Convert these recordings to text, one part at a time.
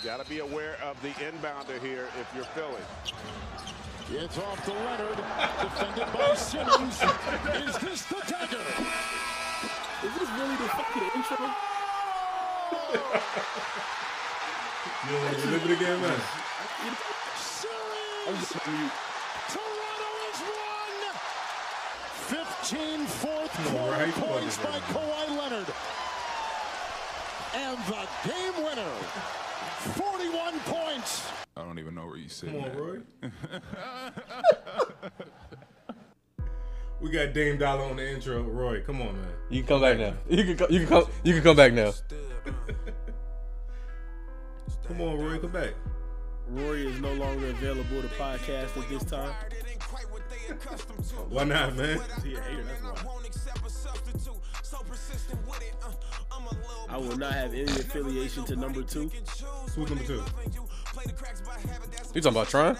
You got to be aware of the inbounder here if you're Philly. It's off to Leonard, defended by Simmons. Is this the dagger? Is this really the fucking intro? You don't want to live it again, man. Series! Toronto is won! 15 fourth quarter Ray, come on, points by man. Kawhi Leonard. And the game winner, 41 points. I don't even know where you sit. Come on, Roy. we got Dame Dollar on the intro. Roy, come on, man. You can come back now. You can co- you can come you can come back now. Come on, Roy, come back. Roy is no longer available to podcast at this time. Why not, man? See a hater, that's why. I will not have any affiliation to number two. Who's number two? You talking about Tron?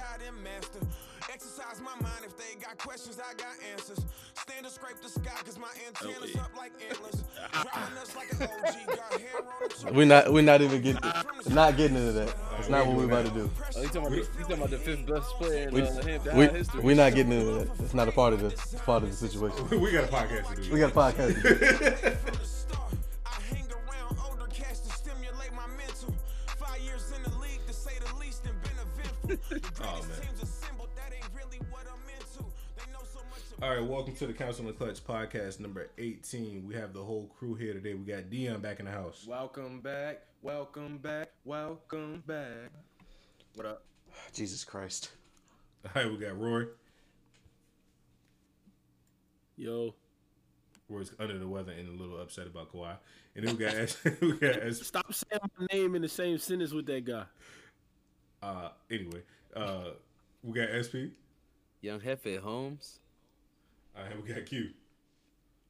Exercise my mind if they got questions, I got answers. Stand and scrape the sky cause my antennas yeah. up like antlers. Driving us like an OG, got hair on them. We're not we're not even getting not getting into that. That's not what we're about to do. Oh, you talking about the, you talking about the fifth best player in we, uh, we, history. We're not getting into that. It's not a part of the part of the situation. we got a podcast to do. We got a podcast. to do. Oh, much about All right, welcome to the Council on the Clutch podcast number 18. We have the whole crew here today. We got Dion back in the house. Welcome back, welcome back, welcome back. What up? Jesus Christ. All right, we got Roy. Yo, Roy's under the weather and a little upset about Kawhi. And then we got S- we got S- stop saying my name in the same sentence with that guy. Uh anyway, uh we got SP. Young Hefe Holmes. All right, we got Q.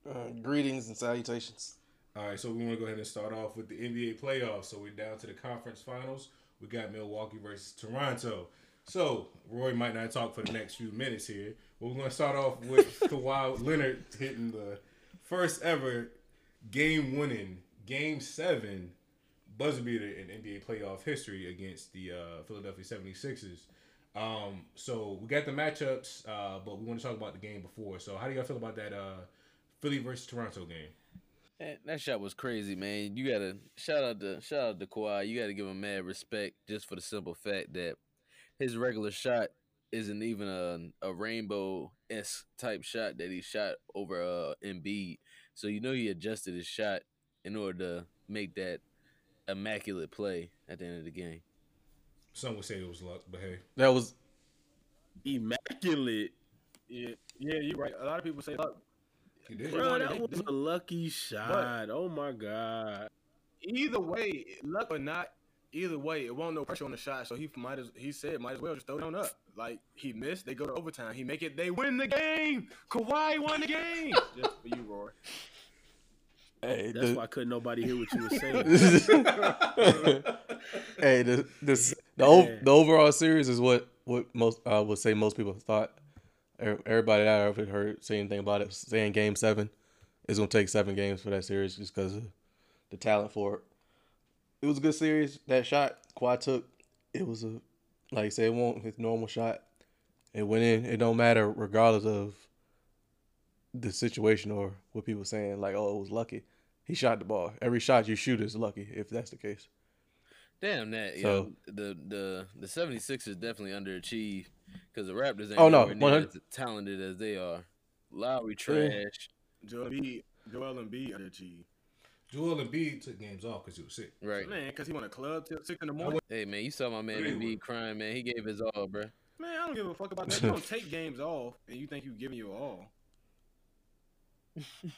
Uh, greetings and salutations. All right, so we want to go ahead and start off with the NBA playoffs. So we're down to the conference finals. We got Milwaukee versus Toronto. So Roy might not talk for the next few minutes here. But we're going to start off with Kawhi Leonard hitting the first ever game-winning Game Seven buzzer beater in NBA playoff history against the uh, Philadelphia 76ers. Um, so we got the matchups, uh, but we want to talk about the game before. So how do y'all feel about that uh, Philly versus Toronto game? Man, that shot was crazy, man. You gotta shout out to shout out to Kawhi. You gotta give him mad respect just for the simple fact that his regular shot isn't even a a rainbow s type shot that he shot over uh Embiid. So you know he adjusted his shot in order to make that immaculate play at the end of the game. Some would say it was luck, but hey, That was Immaculate. Yeah, yeah, you're right. A lot of people say luck. Bro, that was a lucky shot. Oh my god. Either way, luck or not, either way, it won't no pressure on the shot. So he might as he said might as well just throw it on up. Like he missed, they go to overtime. He make it, they win the game. Kawhi won the game. just for you, Roy. Hey, That's the, why couldn't nobody hear what you were saying. hey, the this the ov- the overall series is what what most I would say most people thought. Er- Everybody that I ever heard say anything about it saying Game Seven is gonna take seven games for that series just because of the talent for it. It was a good series. That shot Kawhi took, it was a like I said, it won't his normal shot. It went in. It don't matter regardless of the situation or what people saying. Like, oh, it was lucky. He shot the ball. Every shot you shoot is lucky if that's the case. Damn that. Yeah, So- the the the 76ers definitely underachieved because the Raptors ain't Oh, no, near as talented as they are. Lowry trash. Joel B. Joel Embiid underachieved. Joel Embiid took games off because he was sick. Right. Man, because he went to club till six in the morning. Hey man, you saw my man Really? Embiid crying, man. He gave his all, bro. Man, I don't give a fuck about that. You don't take games off, and you think you giving your all.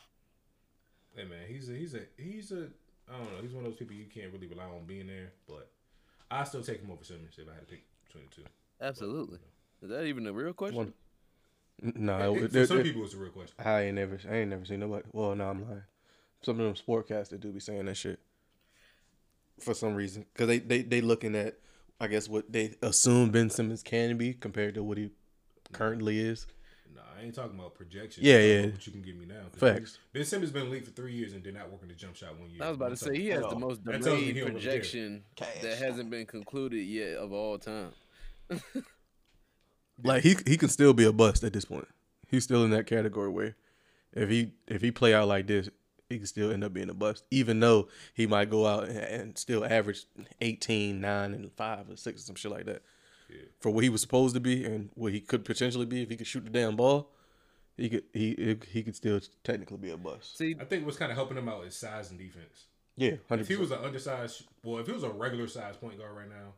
Hey man, he's a he's a he's a I don't know. He's one of those people you can't really rely on being there, but I still take him over Simmons if I had to pick between the two. Absolutely. Is that even a real question? One- No, It- it, for it- some it- people, it's a real question. I ain't never, I ain't never seen nobody. Well, no, I'm lying. Some of them sportcasters do be saying that shit for some reason because they they they looking at, I guess what they assume Ben Simmons can be compared to what he currently is. Nah, I ain't talking about projection. Yeah, yeah. What you can give me now. Facts. Ben Simmons been in league for three years and did not work in the jump shot one year. I was about to say he has the most That delayed he don't really care. projection that hasn't been concluded yet of all time. Like he he can still be a bust at this point. He's still in that category where if he if he play out like this, he can still end up being a bust, even though he might go out and, and still average 18, 9, and 5 or 6 or some shit like that. For what he was supposed to be and what he could potentially be if he could shoot the damn ball, he could he he could still technically be a bust. See, I think what's kind of helping him out is size and defense. Yeah, hundred If he was an undersized, well, if he was a regular size point guard right now,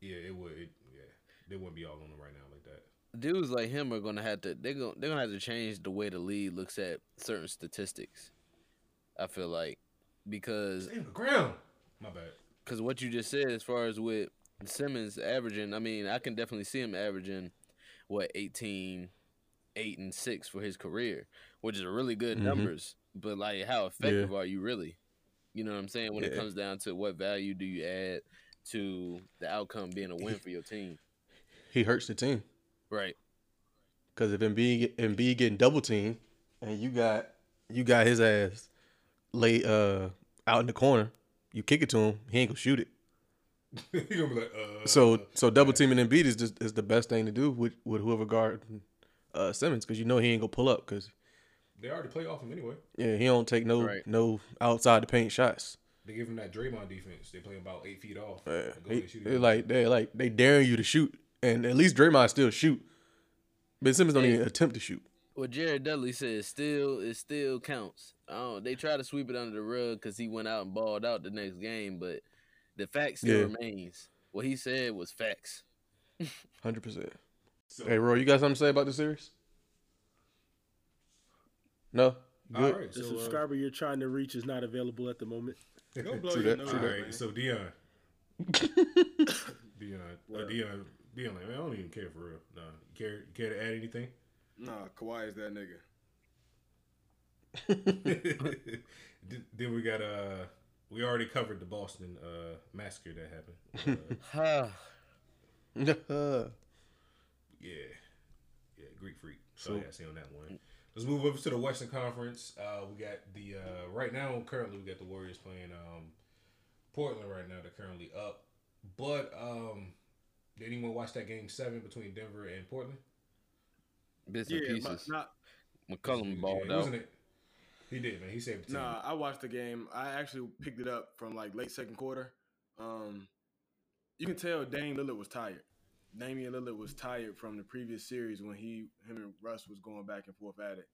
yeah, it would. It, yeah, they wouldn't be all on him right now like that. dudes like him are gonna have to they're gonna they're gonna have to change the way the league looks at certain statistics. I feel like because Damn the ground. My bad. because what you just said as far as with Simmons averaging, I mean, I can definitely see him averaging what 18, 8 and six for his career, which is really good Mhm. numbers. But like, how effective are you really? You know what I'm saying? When it comes down to what value do you add to the outcome being a win for your team, He hurts the team right? because if Embiid Embiid getting double teamed and you got you got his ass lay uh out in the corner, you kick it to him, he ain't gonna shoot it. He gonna be like, uh. So so double teaming Embiid is just is the best thing to do with with whoever guard uh Simmons because you know he ain't gonna pull up because they already play off him anyway. yeah he don't take no Right. no outside the paint shots. They give him that Draymond defense. They play about eight feet off. Yeah, and go he, and shoot they it. like they like they daring you to shoot and at least Draymond still shoot. Ben Simmons don't Hey. even attempt to shoot. What Jared Dudley says still it still counts. I they try to sweep it under the rug because he went out and balled out the next game, but the fact still Yeah. remains. What he said was facts. Hundred percent. Hey, Roy, you got something to say about the series? No. All Good. right, The so, uh, subscriber you're trying to reach is not available at the moment. Go blow your that, nose, true all that. man. so Dion, Dion, uh, Dion, Dion, like, man, I don't even care for real. Nah, you care, care to add anything? Nah, Kawhi is that nigga. Then- then we got uh, we already covered the Boston uh massacre that happened. Uh, Yeah, yeah, Greek freak. So So- yeah, say on that one. Let's move over to the Western Conference. Uh, we got the uh, right now. Currently, we got the Warriors playing um, Portland right now. They're currently up, but um, did anyone watch that game seven between Denver and Portland? Bits and Yeah, my, pieces. not McCollum balled Yeah, out. wasn't it? He did, man. He saved the. Nah, I watched the game. I actually picked it up from like late second quarter. Um, you can tell Dame Lillard was tired. Damian Lillard was tired from the previous series when he, him and Russ was going back and forth at it,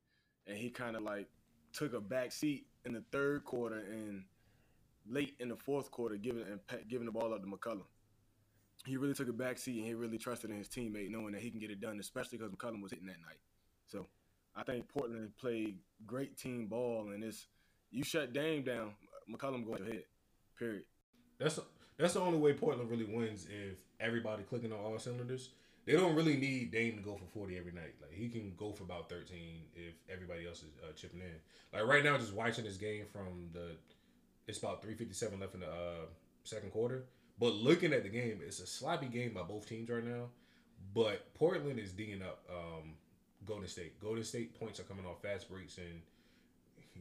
and he kind of like took a back seat in the third quarter and late in the fourth quarter, giving and giving the ball up to McCollum. He really took a back seat and he really trusted in his teammate, knowing that he can get it done, especially because McCollum was hitting that night. So I think Portland played great team ball, and it's you shut Dame down, McCollum going ahead. Period. That's that's the only way Portland really wins if everybody clicking on all cylinders. They don't really need Dame to go for forty every night. Like he can go for about thirteen if everybody else is uh, chipping in. Like right now, just watching this game from the, it's about three fifty seven left in the uh, second quarter. But looking at the game, it's a sloppy game by both teams right now. But Portland is digging up um, Golden State. Golden State points are coming off fast breaks and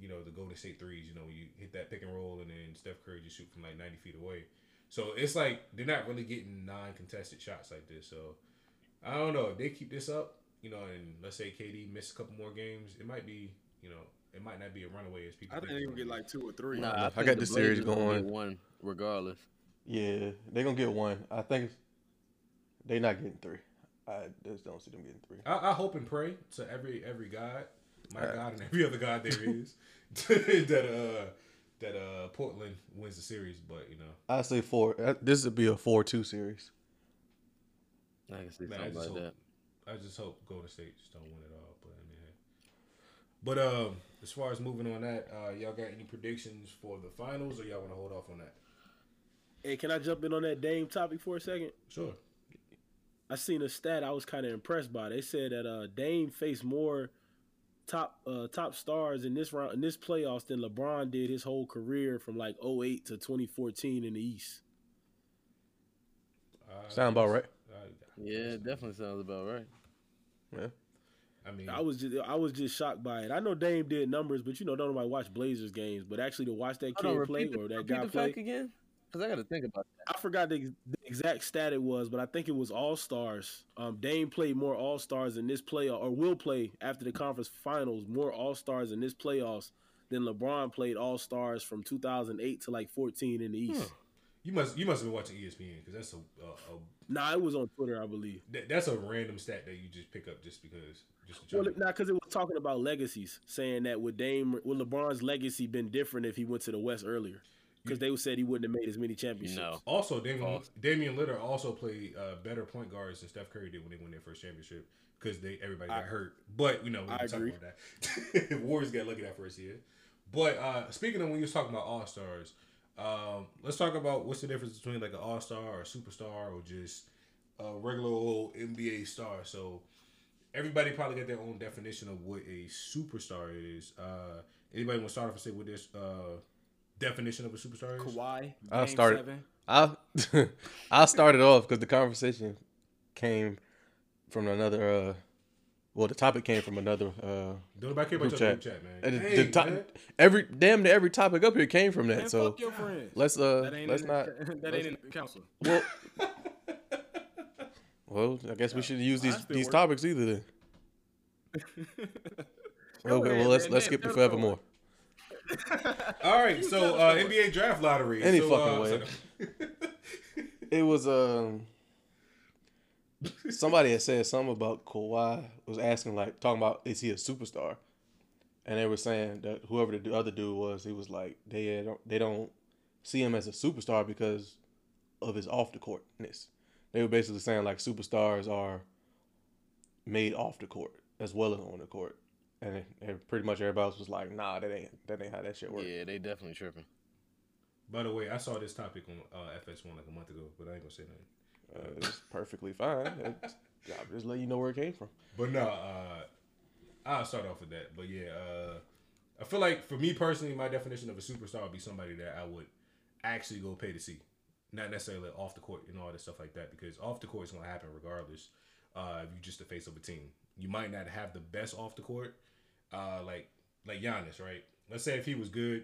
you know the Golden State threes. You know you hit that pick and roll and then Steph Curry just shoot from like ninety feet away. So it's like they're not really getting non contested shots like this. So I don't know if they keep this up. You know, and let's say KD missed a couple more games, it might be you know it might not be a runaway as people. I think they're gonna gonna get like two or three. Nah, I I, got the the series Blazers gonna get one regardless. Yeah, they're gonna get one. I think it's, they not getting three. I just don't see them getting three. I, I hope and pray to every every god, my Uh, God and every other god there is, that uh that uh Portland wins the series. But you know, I say four. uh, This would be a four-two series. I can see Man, I something just like hope- that. I just hope Golden State just don't win it all. But I mean, but um, as far as moving on that, uh, y'all got any predictions for the finals, or y'all want to hold off on that? Hey, can I jump in on that Dame topic for a second? Sure. I seen a stat I was kind of impressed by. They said that uh, Dame faced more top uh, top stars in this round in this playoffs than LeBron did his whole career from like 08 to 2014 in the East. Uh, Sound about right. Yeah, it definitely sounds about right. Yeah. I mean, I was just I was just shocked by it. I know Dame did numbers, but you know, don't nobody watch Blazers games. But actually, to watch that Hold on, kid play repeat the, or that repeat guy the play, fact again, because I got to think about that. I forgot the, the exact stat it was, but I think it was All Stars. Um, Dame played more All Stars in this playoff, or will play after the conference finals more All Stars in this playoffs than LeBron played All Stars from 2008 to like 14 in the East. you must you must have been watching ESPN because that's a, a, a Nah, it was on Twitter, I believe. that, that's a random stat that you just pick up just because just to try Well, to- not because it was talking about legacies, saying that would Dame, would LeBron's legacy been different if he went to the West earlier? Because they said he wouldn't have made as many championships. No. Also, Damian, False. Damian Lillard also played uh, better point guards than Steph Curry did when they won their first championship because they everybody got I- hurt. But you know, we I can talk agree. about that. Warriors got lucky that first year. But uh, speaking of when you was talking about all stars, um, let's talk about what's the difference between like an all star or a superstar or just a regular old NBA star. So everybody probably got their own definition of what a superstar is. Uh, anybody want to start off and say what this uh, definition of a superstar is? Kawhi. I'll Game start it. seven. I I started off because the conversation came from another. uh Well, the topic came from another. uh Don't nobody care about your chat. group chat, man. the, Hey, the to- man. every damn near every topic up here came from that. Man, so fuck your friends. let's uh that ain't let's in, not. That ain't in the council. Well, well, I guess we should use these these work. topics either then. Okay, ahead, well let's man. let's Name- skip the tell the forevermore. All right, so uh, NBA draft lottery. Any so, fucking uh, way. so- It was um somebody had said something about Kawhi was asking like talking about is he a superstar, and they were saying that whoever the other dude was, he was like they don't they don't see him as a superstar because of his off the courtness. They were basically saying like superstars are made off the court as well as on the court, and, and pretty much everybody else was like, nah, that ain't that ain't how that shit works. Yeah, they definitely tripping. By the way, I saw this topic on uh, FS1 like a month ago, but I ain't gonna say nothing. Uh, it's perfectly fine. It's, I'm just let you know where it came from. But no, uh, I'll start off with that. But yeah, uh, I feel like for me personally, my definition of a superstar would be somebody that I would actually go pay to see, not necessarily off the court and all this stuff like that. Because off the court is gonna happen regardless. Uh, if you're just the face of a team, you might not have the best off the court, uh, like like Giannis, right? Let's say if he was good,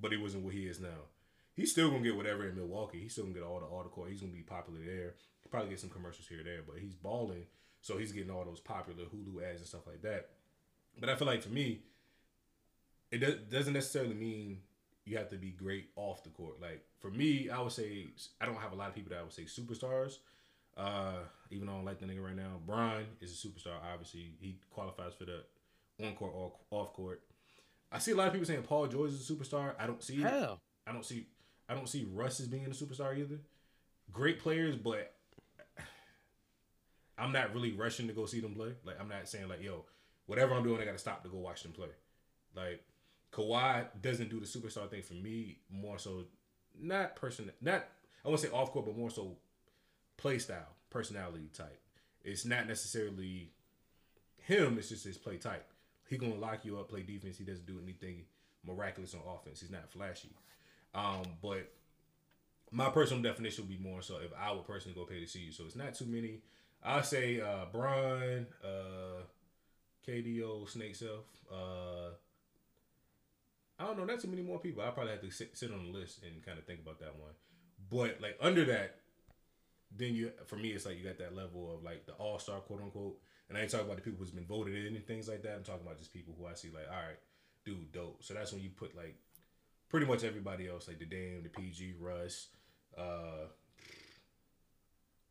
but he wasn't what he is now. He's still gonna get whatever in Milwaukee. He's still gonna get all the court. He's gonna be popular there. He probably get some commercials here or there, but he's balling, so he's getting all those popular Hulu ads and stuff like that. But I feel like for me, it does, doesn't necessarily mean you have to be great off the court. Like for me, I would say I don't have a lot of people that I would say superstars. Uh, even though I don't like the nigga right now, Brian is a superstar. Obviously, he qualifies for the on court or off court. I see a lot of people saying Paul George is a superstar. I don't see it. I don't see I don't see Russ as being a superstar either. Great players, but I'm not really rushing to go see them play. Like I'm not saying like, yo, whatever I'm doing, I gotta stop to go watch them play. Like Kawhi doesn't do the superstar thing for me. More so, not person, not I won't say off court, but more so play style, personality type. It's not necessarily him. It's just his play type. He gonna lock you up, play defense. He doesn't do anything miraculous on offense. He's not flashy. Um, but my personal definition would be more so if I would personally go pay to see you. So it's not too many. I'll say uh Brian, uh KDO, Snake Self, uh I don't know, not too many more people. I probably have to sit, sit on the list and kind of think about that one. But like under that, then you for me it's like you got that level of like the all star quote unquote. And I ain't talking about the people who's been voted in and things like that. I'm talking about just people who I see like, all right, dude, dope. So that's when you put like pretty much everybody else, like the Dame, the PG, Russ, uh,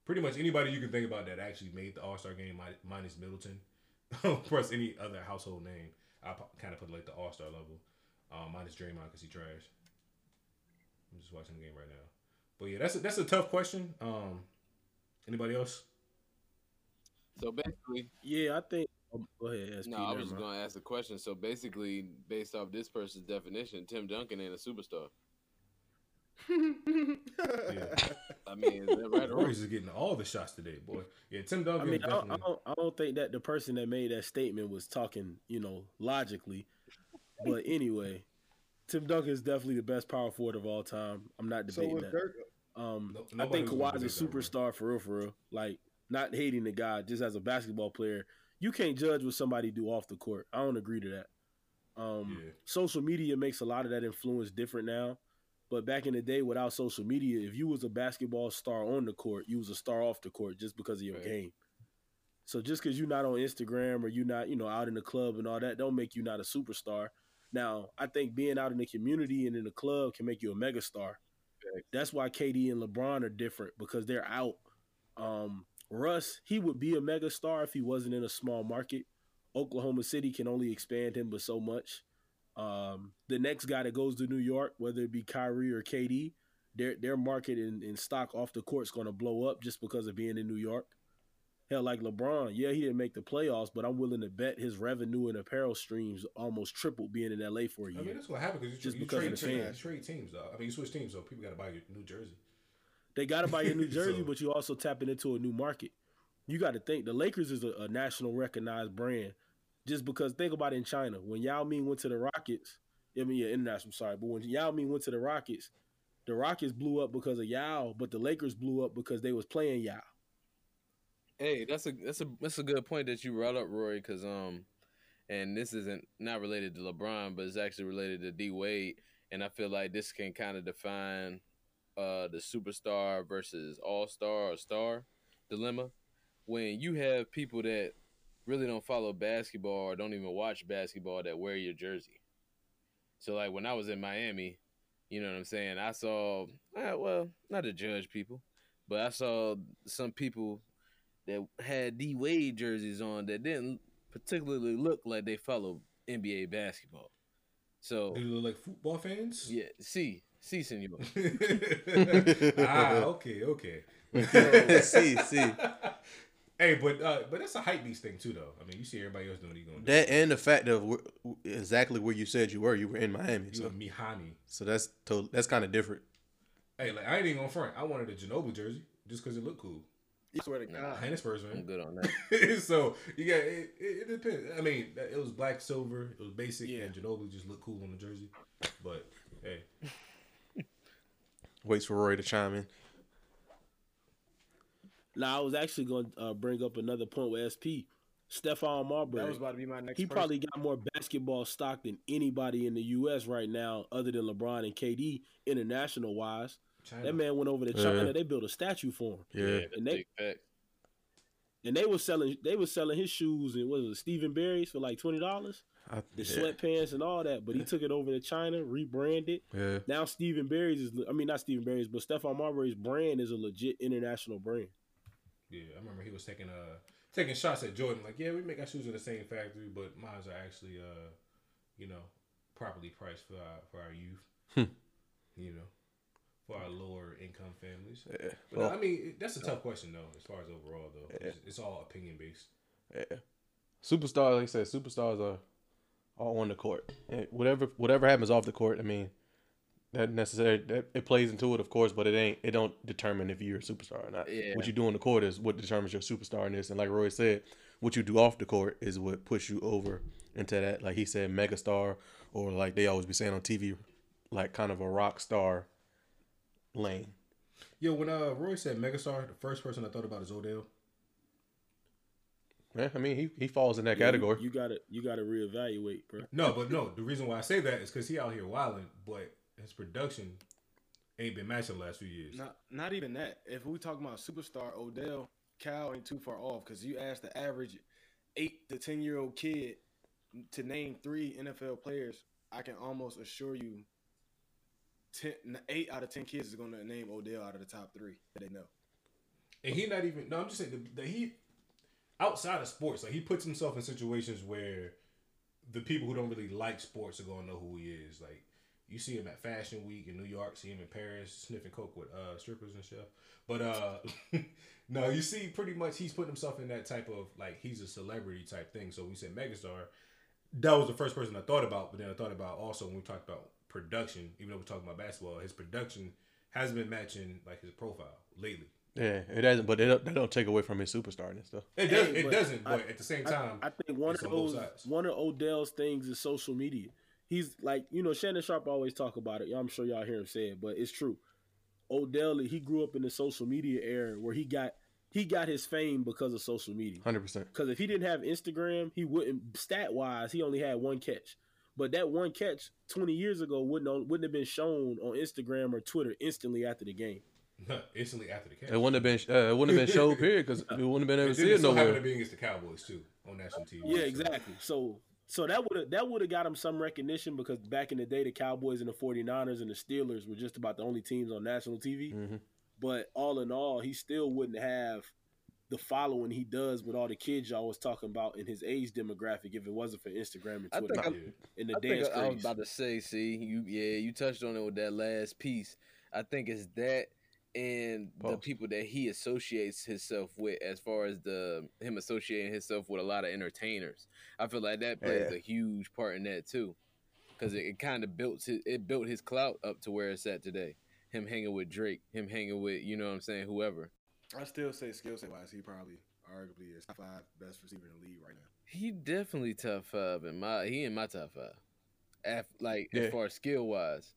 pretty much anybody you can think about that actually made the All Star game, minus Middleton, plus any other household name. I kind of put like the All Star level, um, minus Draymond because he trash. I'm just watching the game right now, but yeah, that's a, that's a tough question. Um, anybody else? So basically, Yeah, I think. oh, go ahead, SP. no, I never was just gonna ask a question. So basically, based off this person's definition, Tim Duncan ain't a superstar. Yeah, I mean, is that right or wrong? Warriors is getting all the shots today, boy. Yeah, Tim Duncan. I mean, I don't. I, don't, I don't think that the person that made that statement was talking, you know, logically. But anyway, Tim Duncan is definitely the best power forward of all time. I'm not debating was that. Dirk. Um, No- I think was gonna Kawhi's a debate that superstar for real, for real. Like, not hating the guy, just as a basketball player, you can't judge what somebody do off the court. I don't agree to that. Um, Yeah. Social media makes a lot of that influence different now. But back in the day, without social media, if you was a basketball star on the court, you was a star off the court just because of your Right. game. So just because you're not on Instagram or you're not, you know, out in the club and all that, don't make you not a superstar. Now, I think being out in the community and in the club can make you a megastar. That's why KD and LeBron are different because they're out. Um, Russ, he would be a megastar if he wasn't in a small market. Oklahoma City can only expand him but so much. Um, the next guy that goes to New York, whether it be Kyrie or KD, their their market in, in stock off the court's going to blow up just because of being in New York. Hell, like LeBron, yeah, he didn't make the playoffs, but I'm willing to bet his revenue and apparel streams almost tripled being in LA for a year. I mean, that's what happened because you, Just you because of trade, the trade, fans. trade teams. Though. I mean, you switch teams, so people got to buy your new jersey. They got to buy your new jersey, So- but you also tapping into a new market. You got to think the Lakers is a, a national recognized brand. Just because think about it in China when Yao Ming went to the Rockets. I mean, yeah, international. Sorry, but when Yao Ming went to the Rockets, the Rockets blew up because of Yao, but the Lakers blew up because they was playing Yao. Hey, that's a that's a that's a good point that you brought up, Roy. Because um, and this isn't not related to LeBron, but it's actually related to D Wade, and I feel like this can kind of define uh the superstar versus all star or star dilemma. When you have people that really don't follow basketball or don't even watch basketball that wear your jersey. So like when I was in Miami, you know what I'm saying? I saw uh, well, not to judge people, but I saw some people that had D Wade jerseys on that didn't particularly look like they follow NBA basketball. So They look like football fans. yeah, see, see, senor. ah, okay, okay. see, see. Hey, but uh, but that's a hype beast thing too, though. I mean, you see everybody else doing what going to do. That and the fact of where, exactly where you said you were, you were in Miami. You So, a Mihani. so that's to, that's kind of different. Hey, like I ain't even gonna front. I wanted a Ginobili jersey just because it looked cool. I swear to God. I ain't a Spurs I'm good on that. so you got it, it, it depends. I mean, it was black, silver, it was basic, Yeah. and Ginobili just looked cool on the jersey. But hey, Waits for Roy to chime in. Now, I was actually going to uh, bring up another point with SP. Stephon Marbury. That was about to be my next. he person. probably got more basketball stock than anybody in the U.S. right now, other than LeBron and KD, international wise. China. That man went over to China. Yeah. They built a statue for him, Yeah, and they Big fact. and they were selling they were selling his shoes and what was it, Stephen Barry's for like twenty dollars, I, the yeah, sweatpants and all that. But he took it over to China, rebranded. yeah. Now Stephen Barry's is I mean not Stephen Barry's, but Stephon Marbury's brand is a legit international brand. Yeah, I remember he was taking uh taking shots at Jordan. Like, yeah, we make our shoes in the same factory, but mines are actually uh, you know, properly priced for our for our youth. you know, for our lower income families. yeah. But Well, I mean, that's a tough question though, as far as overall though. It's, it's all opinion based. Yeah. Superstars, like I said, superstars are all on the court. And whatever whatever happens off the court, I mean, that necessary that it plays into it, of course, but it ain't it don't determine if you're a superstar or not. Yeah. What you do on the court is what determines your superstarness. And like Roy said, what you do off the court is what puts you over into that, like he said, megastar, or like they always be saying on TV, like kind of a rock star lane. Yo, when uh Roy said megastar, the first person I thought about is Odell. Yeah, I mean he, he falls in that Yeah, category. You, gotta you gotta reevaluate, bro. No, but no, the reason why I say that is because he out here wilding, but his production ain't been matching the last few years. Not not even that. If we talking about superstar Odell, Cal ain't too far off because you ask the average eight to ten year old kid to name three NFL players, I can almost assure you, 10, eight out of ten kids is going to name Odell out of the top three that they know. And he not even. No, I'm just saying the, the he outside of sports, like he puts himself in situations where the people who don't really like sports are gonna know who he is. Like you see him at Fashion Week in New York, see him in Paris sniffing coke with uh, strippers and stuff. But uh, no, you see, pretty much he's putting himself in that type of like he's a celebrity type thing. So we said megastar. That was the first person I thought about, but then I thought about also when we talked about production, even though we're talking about basketball, his production hasn't been matching like his profile lately. Yeah, it doesn't, but it don't, that don't take away from his superstarness though. It does. Hey, it but doesn't. I- But at the same time, I, think one of those one of Odell's things is social media. He's like, you know, Shannon Sharpe always talk about it. I'm sure y'all hear him say it, but it's true. Odell, he grew up in the social media era where he got he got his fame because of social media. Hundred percent. Because if he didn't have Instagram, he wouldn't. Stat wise, he only had one catch. But that one catch 20 years ago wouldn't wouldn't have been shown on Instagram or Twitter instantly after the game. Instantly after the catch. It wouldn't have been. Uh, it wouldn't have been showed period because we wouldn't have been able to see didn't it so happen nowhere. to be against the Cowboys too on national TV. Yeah, so- exactly. So so that would have that would have got him some recognition because back in the day the Cowboys and the 49ers and the Steelers were just about the only teams on national TV. Mhm. But all in all, he still wouldn't have the following he does with all the kids y'all was talking about in his age demographic if it wasn't for Instagram and I Twitter think Yeah. and the I think dance I was about to say, see, you yeah, you touched on it with that last piece. I think it's that and the people that he associates himself with as far as the him associating himself with a lot of entertainers. I feel like that plays Yeah. a huge part in that too. Cause it, it kind of built his, it built his clout up to where it's at today. Him hanging with Drake, him hanging with, you know what I'm saying, whoever. I still say skill set wise, he probably arguably is top five best receiver in the league right now. He definitely top five in my he in my top five. Af, like Yeah. as far as skill wise.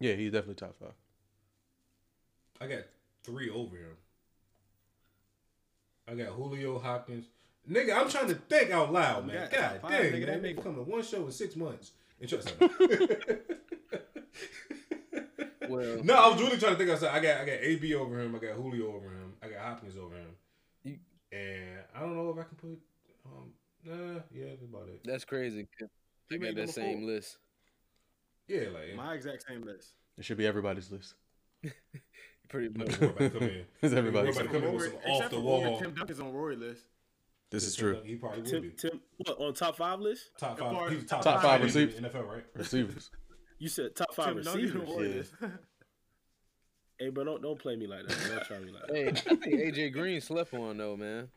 Yeah, he's definitely top five. I got three over him. I got Julio Hopkins. Nigga, I'm trying to think out loud, man. got God top five, dang, nigga, nigga, that that nigga nigga- come to one show in six months. And trust Well No, I was really trying to think outside. I got I got AB over him. I got Julio over him. I got Hopkins over him. You- and I don't know if I can put. Um, nah, yeah, that's about it. That's crazy. I got made that same four. list. Yeah, like My exact same list. It should be everybody's list. Pretty we're much. about to come in. It's We're everybody's about to list. come in with some off the wall. Tim Duncan's on Rory list. This is true. He probably would Tim, be Tim, what on top five list? top As far five. He's top, top five, five receivers. NFL, right? Receivers. You said top five Tim Duncan on receivers. Rory yeah. list. Hey, bro, don't don't play me like that. Don't try me like that. Hey, I think AJ Green slept on though, man.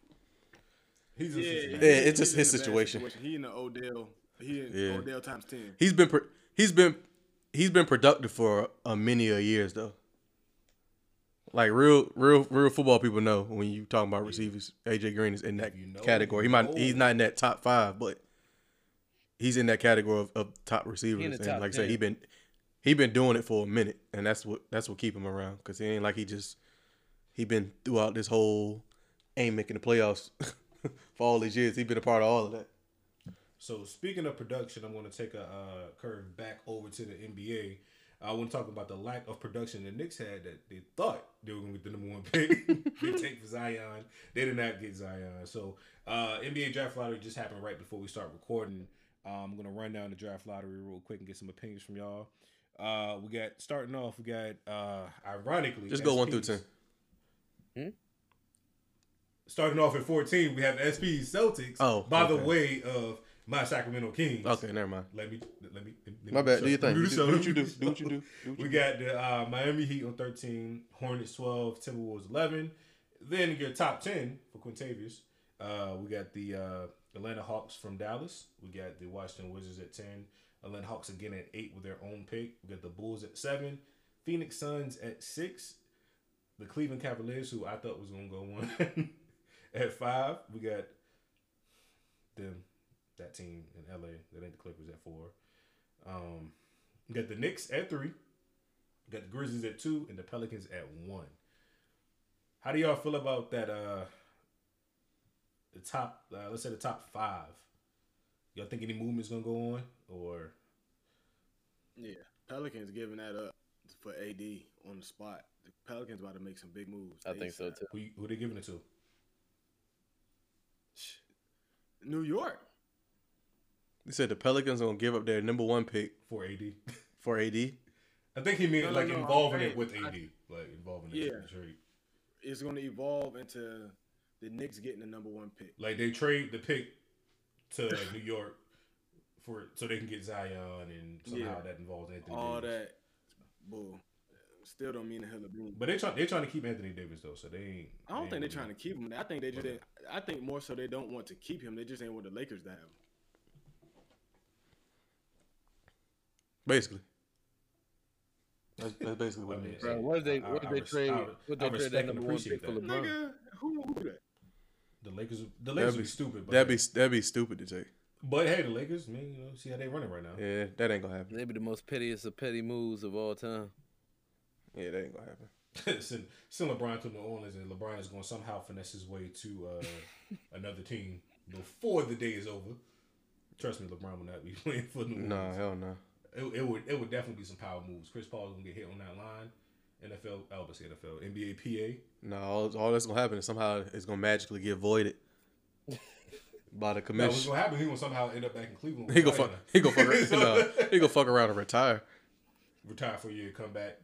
He's a Yeah, Cincinnati. Yeah, it's just in his a bad situation. He in the Odell. He in Yeah. Odell times ten. He's been pro- he's been he's been productive for a many a years though. Like real real real football people know when you talking about receivers, AJ Green is in that you know, category. He might know. he's not in that top five, but he's in that category of, of top receivers. and top like I said, he been he been doing it for a minute, and that's what that's what keep him around because he ain't like he just he been throughout this whole ain't making the playoffs for all these years. He been a part of all of that. So speaking of production, I'm going to take a uh, curve back over to the NBA. I want to talk about the lack of production the Knicks had that they thought they were going to get the number one pick. they take for Zion. They did not get Zion. So uh, NBA draft lottery just happened right before we start recording. Um, I'm going to run down the draft lottery real quick and get some opinions from y'all. Uh, we got starting off. We got uh, ironically Just go one through SPs. ten. Starting off at 14, we have SP Celtics. Oh, by the way of my Sacramento Kings. Okay, never mind. Let me let me. Let me My bad. Do your thing. Let me Do, show. do what you do. Do what you do. Do what We you got the uh, Miami Heat on 13, Hornets 12, Timberwolves 11. Then your top 10 for Quintavious. Uh, we got the uh, Atlanta Hawks from Dallas. We got the Washington Wizards at 10. Atlanta Hawks again at 8 with their own pick. We got the Bulls at 7. Phoenix Suns at 6. The Cleveland Cavaliers, who I thought was going to go one, at 5. We got them, that team in LA. That ain't the Clippers at 4. Um, got the Knicks at 3. Got the Grizzlies at 2. And the Pelicans at 1. How do y'all feel about that? Uh, the top, uh, let's say the top five. Y'all think any movement's gonna go on, or Yeah, Pelicans giving that up for AD on the spot. The Pelicans about to make some big moves. I think so too. who you- who they giving it to? New York. They said the Pelicans are gonna give up their number one pick For AD, for AD. I think he meant No, no, like no, I'm involving it saying- with I- AD, like involving it Yeah. in the trade. It's going to evolve into the Knicks getting the number one pick. Like they trade the pick to New York for so they can get Zion, and somehow Yeah. that involves Anthony. Davis. All Davis. that, bull. Still don't mean a hell of a But they try they trying to keep Anthony Davis though, so they ain't. I don't they think they're trying to keep him. I think they just. Okay. I think more so they don't want to keep him. They just ain't want the Lakers to have him. Basically. That's, that's basically what I mean, is. Bro, what if they I- what if I they res- trade I- what if they I trade that number one pick for. LeBron? Nigga, who who that? The Lakers, the Lakers That'd would be be stupid. But That'd be that'd be stupid to take. But hey, the Lakers, man, you know, see how they running right now. Yeah, that ain't gonna happen. Maybe the most pettiest of petty moves of all time. Yeah, that ain't gonna happen. send, send LeBron to New Orleans, and LeBron is going to somehow finesse his way to uh, another team before the day is over. Trust me, LeBron will not be playing for New Orleans. Nah, hell no. It, it would it would definitely be some power moves. Chris Paul is gonna get hit on that line. NFL, say NFL, NBA, PA. No, all, all that's gonna happen is somehow it's gonna magically get voided by the No, what's gonna happen? He gonna somehow end up back in Cleveland. He gonna fuck. He go fuck. ar- So- no, he go fuck around and retire. retire for a year, come back,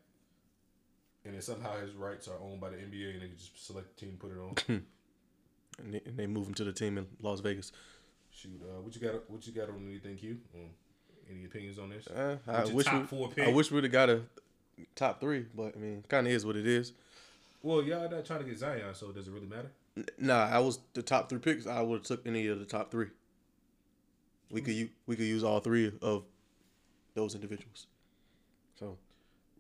and then somehow his rights are owned by the NBA, and they can just select the team, put it on. And they, and they move him to the team in Las Vegas. Shoot, uh, what you got? What you got on anything, Q? Um, any opinions on this? Uh, I What's your wish top we, four I pick? wish we'd have got a top three, but I mean, kind of is what it is. Well, y'all not trying to get Zion, so does it really matter? N- Nah, I was the top three picks. I would have took any of the top three. We could u- we could use all three of those individuals. So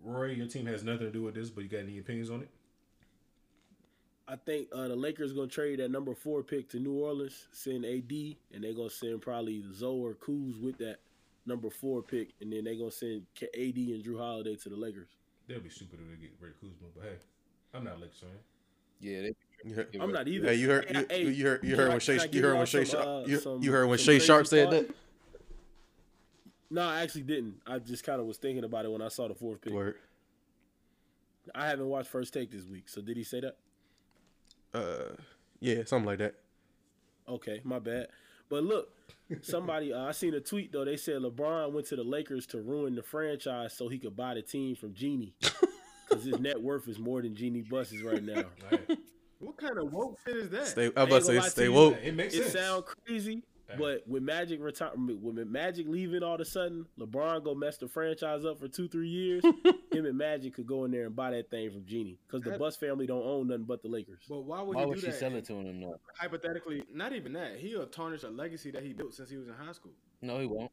Roy, your team has nothing to do with this, but you got any opinions on it? I think uh, the Lakers gonna trade that number four pick to New Orleans, send AD, and they're gonna send probably Zoe or Kuz with that number four pick, and then they're gonna send AD and Jrue Holiday to the Lakers. They'll be stupid if they get Ray Kuzma, but hey, I'm not a Lakers fan. Yeah, they, heard, I'm not either. hey, you heard Hey, you, hey, you heard you heard when Shay you heard when Shay Sharp uh, you, you heard when some Shay Sharp said thought? that. No, I actually didn't. I just kind of was thinking about it when I saw the fourth pick. Word. I haven't watched First Take this week, so did he say that? Uh, yeah, something like that. Okay, my bad. But look, somebody uh, I seen a tweet though. They said LeBron went to the Lakers to ruin the franchise so he could buy the team from Jeanie, because his net worth is more than Jeanie Buss's right now. Right. What kind of woke shit is that? Stay. I'm about to say stay woke. it makes It sense. sound crazy, but with Magic retirement, with Magic leaving all of a sudden, LeBron go mess the franchise up for two, three years. him and Magic could go in there and buy that thing from Jeanie because the That- Buss family don't own nothing but the Lakers. But why would why he would do she that? sell it to him now? Hypothetically, not even that. He'll tarnish a legacy that he built since he was in high school. No, he won't.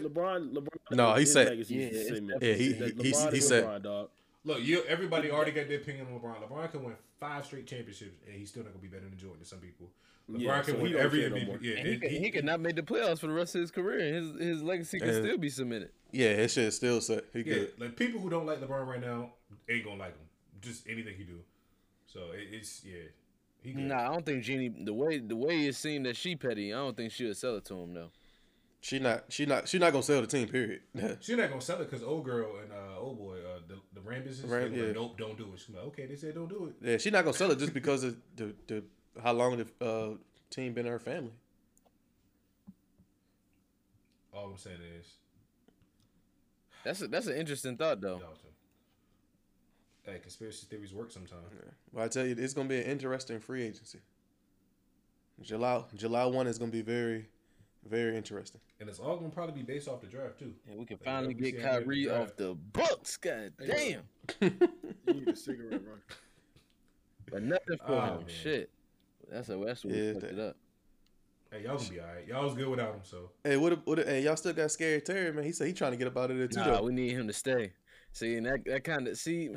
LeBron, LeBron. No, he said- Yeah, is the it's same. definitely- Yeah, he- he- he- LeBron he is said- LeBron, dog. Look, you everybody already got their opinion on LeBron. LeBron can win five straight championships, and he's still not gonna be better than Jordan to some people. LeBron Yeah, can so he win every care no yeah, And he, it- could, he- he could not make the playoffs for the rest of his career, and his his legacy could still be cemented. Yeah, his shit is still set. He yeah, good. like people who don't like LeBron right now ain't gonna like him. Just anything he do. So it, it's yeah. He good. Nah, I don't think Jeanie. The way the way it seemed that she petty, I don't think she'll sell it to him though. She not. She not. She not gonna sell the team. Period. She's not gonna sell it because old girl and uh, old boy, uh, the the brand business, Ram- they were like, nope, don't do it. She's like, okay, they said don't do it. yeah, she not gonna sell it just because of the the how long the uh, team been in her family. All I'm saying is, That's a, that's an interesting thought though. Hey, conspiracy theories work sometimes. But I tell you, it's gonna be an interesting free agency. July July one is gonna be very, very interesting. And it's all gonna probably be based off the draft too. And we can Like, finally get see Kyrie draft. off the books. God damn. You need a cigarette, bro. But nothing for Oh, him. man. Shit. That's a that's what Yeah, fucked that- it up. Hey, y'all gonna be all right. Y'all was good without him, so Hey, what? What? Hey, y'all still got Scary Terry, man. He said he trying to get up out of there too. Nah, though. we need him to stay. See, and that that kind of see,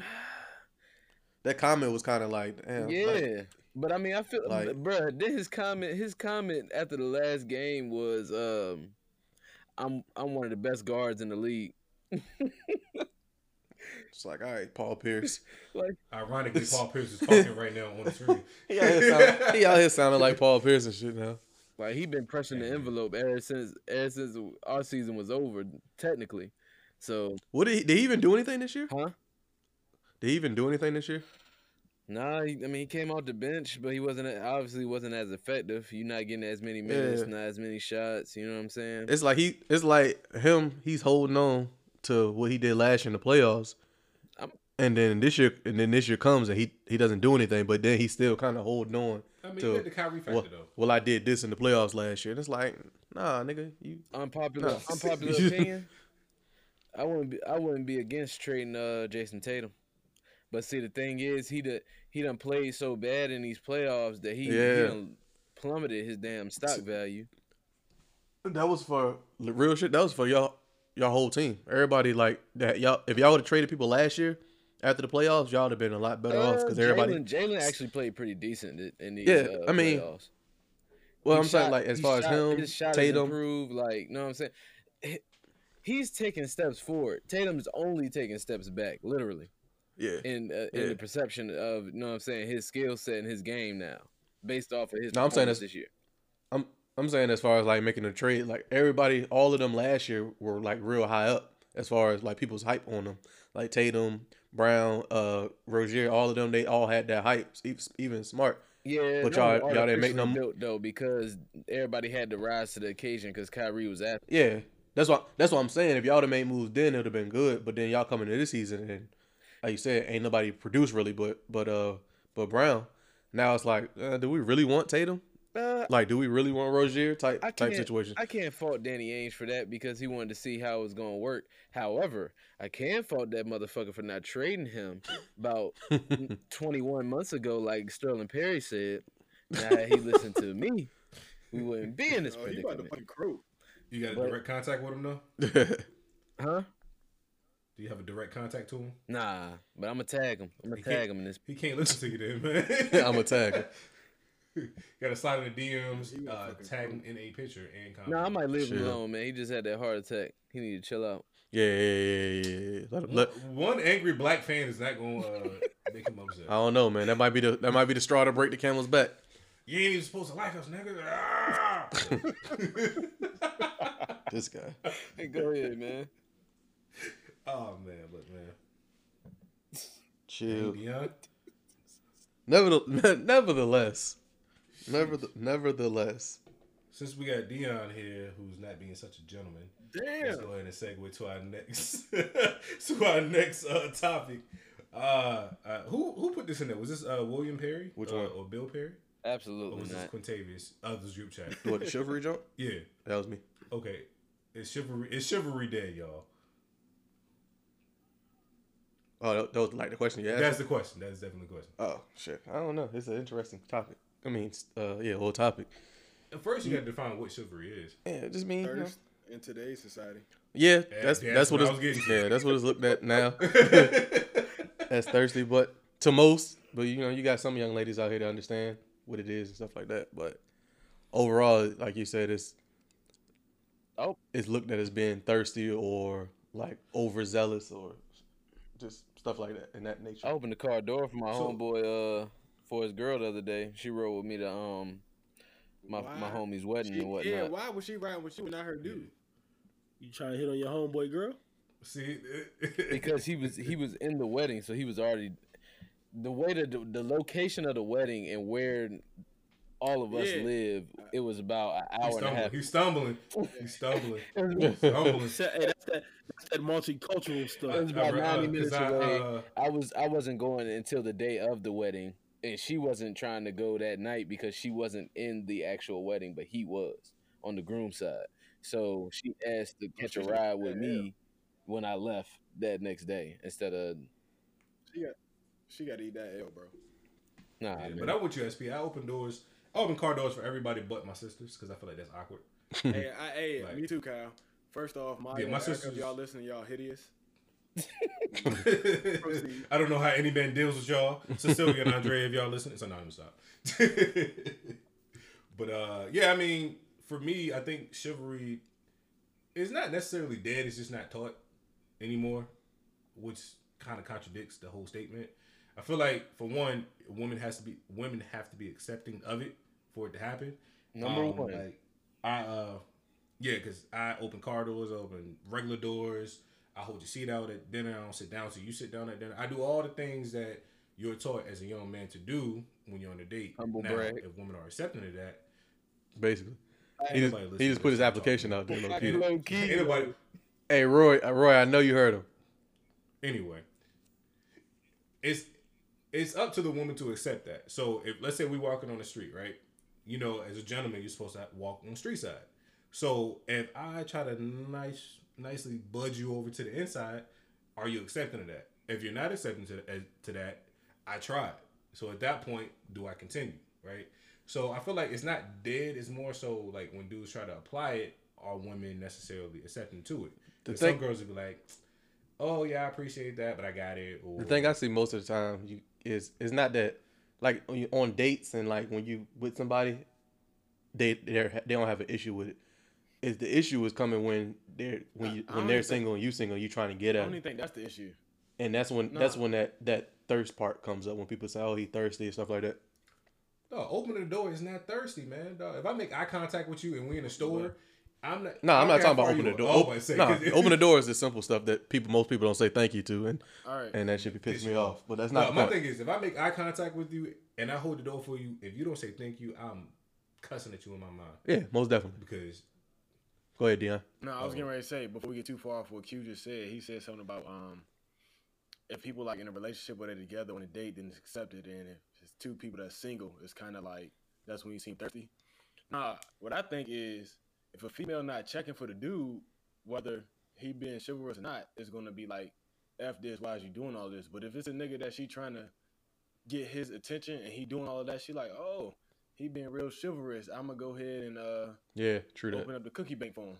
That comment was kind of like, damn. yeah. like, but I mean, I feel, like- bruh, Then his comment, his comment after the last game was, um, "I'm I'm one of the best guards in the league." it's like, all right, Paul Pierce. like, ironically, Paul Pierce is talking right now on the screen. he, out here sound, he out here sounding like Paul Pierce and shit now. Like he been pressing the envelope ever since ever since our season was over, technically. So, What did he, did he even do anything this year? huh? Did he even do anything this year? Nah, he, I mean he came off the bench, but he wasn't obviously wasn't as effective. You're not getting as many minutes, Yeah. not as many shots. You know what I'm saying? It's like he, it's like him. He's holding on to what he did last year in the playoffs, I'm- and then this year, and then this year comes and he he doesn't do anything, but then he's still kind of holding on I mean, to the Kyrie factor well, though. well, I did this in the playoffs last year. And it's like, nah, nigga, you unpopular No. unpopular opinion. I wouldn't be I wouldn't be against trading uh Jayson Tatum. But see the thing is he done he done played so bad in these playoffs that he, he Yeah. done plummeted his damn stock value. That was for real shit. That was for y'all, y'all whole team. Everybody like that. Y'all, if y'all would have traded people last year after the playoffs, y'all would have been a lot better off because Uh, everybody. Jalen actually played pretty decent in these Yeah, uh, I mean, playoffs. well, He I'm saying like as far shot- as him, his shot Tatum. improved. Like, know what I'm saying? He's taking steps forward. Tatum's only taking steps back, literally. Yeah. in uh, in the perception of you know what I'm saying his skill set and his game now, based off of his No, I'm saying that's- this year. I'm I'm saying as far as like making a trade, like everybody, all of them last year were like real high up as far as like people's hype on them. Like Tatum, Brown, uh, Rozier, all of them, they all had that hype. Even, Smart. Yeah, But that y'all- y'all didn't make no- built though because everybody had to rise to the occasion because Kyrie was at. Yeah, that's what that's what I'm saying. If y'all have made moves then, it'd have been good. But then y'all coming into this season and, like you said, ain't nobody produced really. But but uh but Brown. Now it's like, uh, do we really want Tatum? Uh, Like, do we really want Rozier type I type can't, situation? I can't fault Danny Ainge for that because he wanted to see how it was going to work. However, I can fault that motherfucker for not trading him about 21 months ago, like Sterling Perry said. Now, he listened to me, we wouldn't be in this Oh, you about to predicament. fucking croak. You got a But- direct contact with him though? Huh? Do you have a direct contact to him? Nah, but I'm going to tag him. I'm gonna can't- tag him in this. He can't listen to you then, man. I'm a tag. Him. Got to slide in the DMs, You a uh, tag him in a picture and comment. No, I might leave him alone, man. He just had that heart attack. He need to chill out. Yeah, yeah, yeah, yeah. yeah. Let, let, One angry black fan is not going to uh, make him upset. I don't know, man. That might be the that might be the straw to break the camel's back. You ain't even supposed to like us, nigga. Ah! This guy. Hey, go ahead, man. Oh man, look, man. Chill. Deion, Nevertheless, nevertheless, nevertheless, nevertheless. since we got Dion here, who's not being such a gentleman, let's go ahead and segue to our next to our next uh, topic. Uh, uh, who who put this in there? Was this uh, William Perry? Which uh, one? Or Bill Perry? Or Absolutely was this not. Quintavious? Others group chat. What the chivalry jump? Yeah. That was me. Okay. It's chivalry. It's chivalry day, y'all. Oh, that, that was like the question you asked. That's the question. That is definitely the question. oh shit, I don't know. It's an interesting topic. I mean, uh, yeah, whole topic. At first, you got to define what chivalry is. Yeah, it just mean. You know, in today's society. yeah, Yeah, that's yeah, that's that's what what I it's was getting. yeah, that's what it's looked at now. That's thirsty, but to most, but you know, you got some young ladies out here to understand what it is and stuff like that. But overall, like you said, it's Oh. it's looked at as being thirsty or like overzealous or just stuff like that in that nature. I opened the car door for my So- homeboy uh for his girl the other day. She rode with me to um my my homie's wedding She, and whatnot. yeah, why was she riding with you and not her dude? You trying to hit on your homeboy girl? See, because he was he was in the wedding, so he was already the way that the, the location of the wedding and where all of us Yeah. live. It was about an hour and a half. stumbling. He's stumbling. He's stumbling. It stumbling. Hey, that's that, that's that multicultural stuff. It was about I- I- 90 minutes 'cause I, away. uh, I was I wasn't going until the day of the wedding, and she wasn't trying to go that night because she wasn't in the actual wedding, but he was on the groom side. So she asked to catch a ride with "Yeah, me when I left that next day instead of She got she got to eat that L, bro. nah. Yeah, but I'm with you, SP. I open doors. I open car doors for everybody but my sisters because I feel like that's awkward. hey, I, hey, Like- me too, Kyle. First off, my, Yeah, my sisters- y'all listening, y'all hideous. I don't know how any man deals with y'all. Cecilia and Andre, if y'all listen, it's anonymous stop. but uh, yeah, I mean, for me, I think chivalry is not necessarily dead. It's just not taught anymore, which kind of contradicts the whole statement. I feel like for one, women has to be women have to be accepting of it for it to happen. Number Um, one. like I uh yeah, because I open car doors, I open regular doors. I hold your seat out at dinner. I don't sit down, so you sit down at dinner. I do all the things that you're taught as a young man to do when you're on a date. Humble now, brag. if women are accepting of that, Basically, he just, he just put his application out there. Low Fucking key. low key. ain't nobody. Hey Roy, uh, Roy, I know you heard him. Anyway, it's it's up to the woman to accept that. So if let's say we're walking on the street, right? You know, as a gentleman, you're supposed to walk on the street side. So if I try to nice nicely budge you over to the inside, are you accepting of that? If you're not accepting to, to that, I tried. So at that point, do I continue? Right. So I feel like it's not dead. It's more so like when dudes try to apply it, are women necessarily accepting to it? The 'Cause some girls would be like, "Oh yeah, I appreciate that, but I got it." Or, The thing I see most of the time you is it's not that like on dates and like when you with somebody, they they they don't have an issue with it. Is the issue is coming when they're when you I- I when they're even think- single and you single, you trying to get out. I at don't 'em. even think that's the issue. and that's when that's when that that thirst part comes up when people say, "Oh, he thirsty" and stuff like that. No, opening the door is not thirsty, man. Dog. If I make eye contact with you and we in the store, I'm not. No, I I'm don't talking about far opening the door. are. Op- Oh, I say, no, 'cause- open the door is the simple stuff that people most people don't say thank you to, and All right. and that should be piss Piss me you off. But that's not the my thing is, if I make eye contact with you and I hold the door for you, if you don't say thank you, I'm cussing at you in my mind Yeah, most definitely. because Go ahead, Dion. No, I was getting ready to say before we get too far off what Q just said. He said something about um, if people like in a relationship or they're together on a date, then it's accepted, and if it's two people that's single, it's kind of like that's when you seem thirsty. Nah, what I think is if a female not checking for the dude, whether he being chivalrous or not, it's gonna be like, f this. Why is you doing all this? But if it's a nigga that she trying to get his attention and he doing all of that, she like, oh, he being real chivalrous. I'm gonna go ahead and uh Yeah, true that. open up the cookie bank for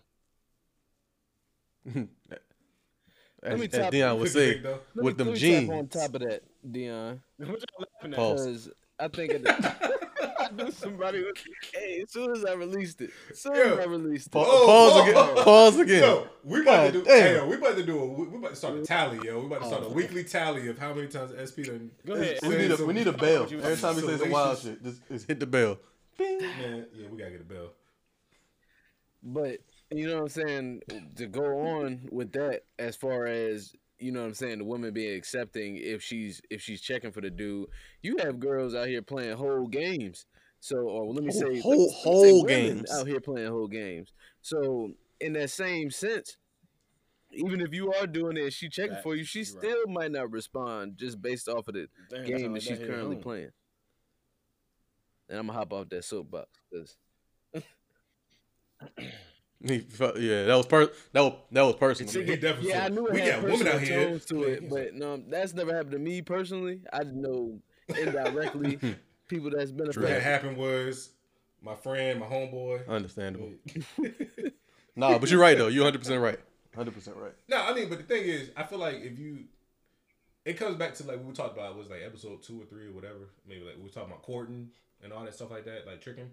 him. As, me as top- Dion would Cookie say, bake, with me- them let me tap jeans. on top of that, Dion, What y'all laughing at? Pause. because I think at the, I knew somebody was. hey, as soon as I released it, as soon Yeah. as I released it, Pa- Oh, pause oh, again. oh. Pause again. Yo, we about God to do. damn. Hey, yo, we about to do. A, we about to start a tally, yo. We about to start Oh. a weekly tally of how many times SP done. Go ahead. we need a we need a bell every time he says some wild shit. Just, just hit the bell. Man, yeah, we gotta get a bell. But you know what I'm saying? To go on with that, as far as you know what I'm saying, the woman being accepting if she's if she's checking for the dude, you have girls out here playing whole games. So or let me Whole- say whole- let me say whole women games. out here playing whole games. So in that same sense, even if you are doing it, she checking for you, she Facts, you right. still might not respond just based off of the Damn, game that she's hit currently playing. And I'm gonna hop off that soapbox because He felt, yeah, that was per that was that was personal. He definitely. Yeah, I knew it we had got women out personal here. tones to it, but no, that's never happened to me personally. I just know indirectly people that's been what affected. had happened was my friend, my homeboy. Understandable. nah, but you're right though. You're 100 percent right. 100 percent right. No, I mean, but the thing is, I feel like if you, it comes back to like we talked about was like episode two or three or whatever. Maybe like we were talking about courting and all that stuff like that, like tricking.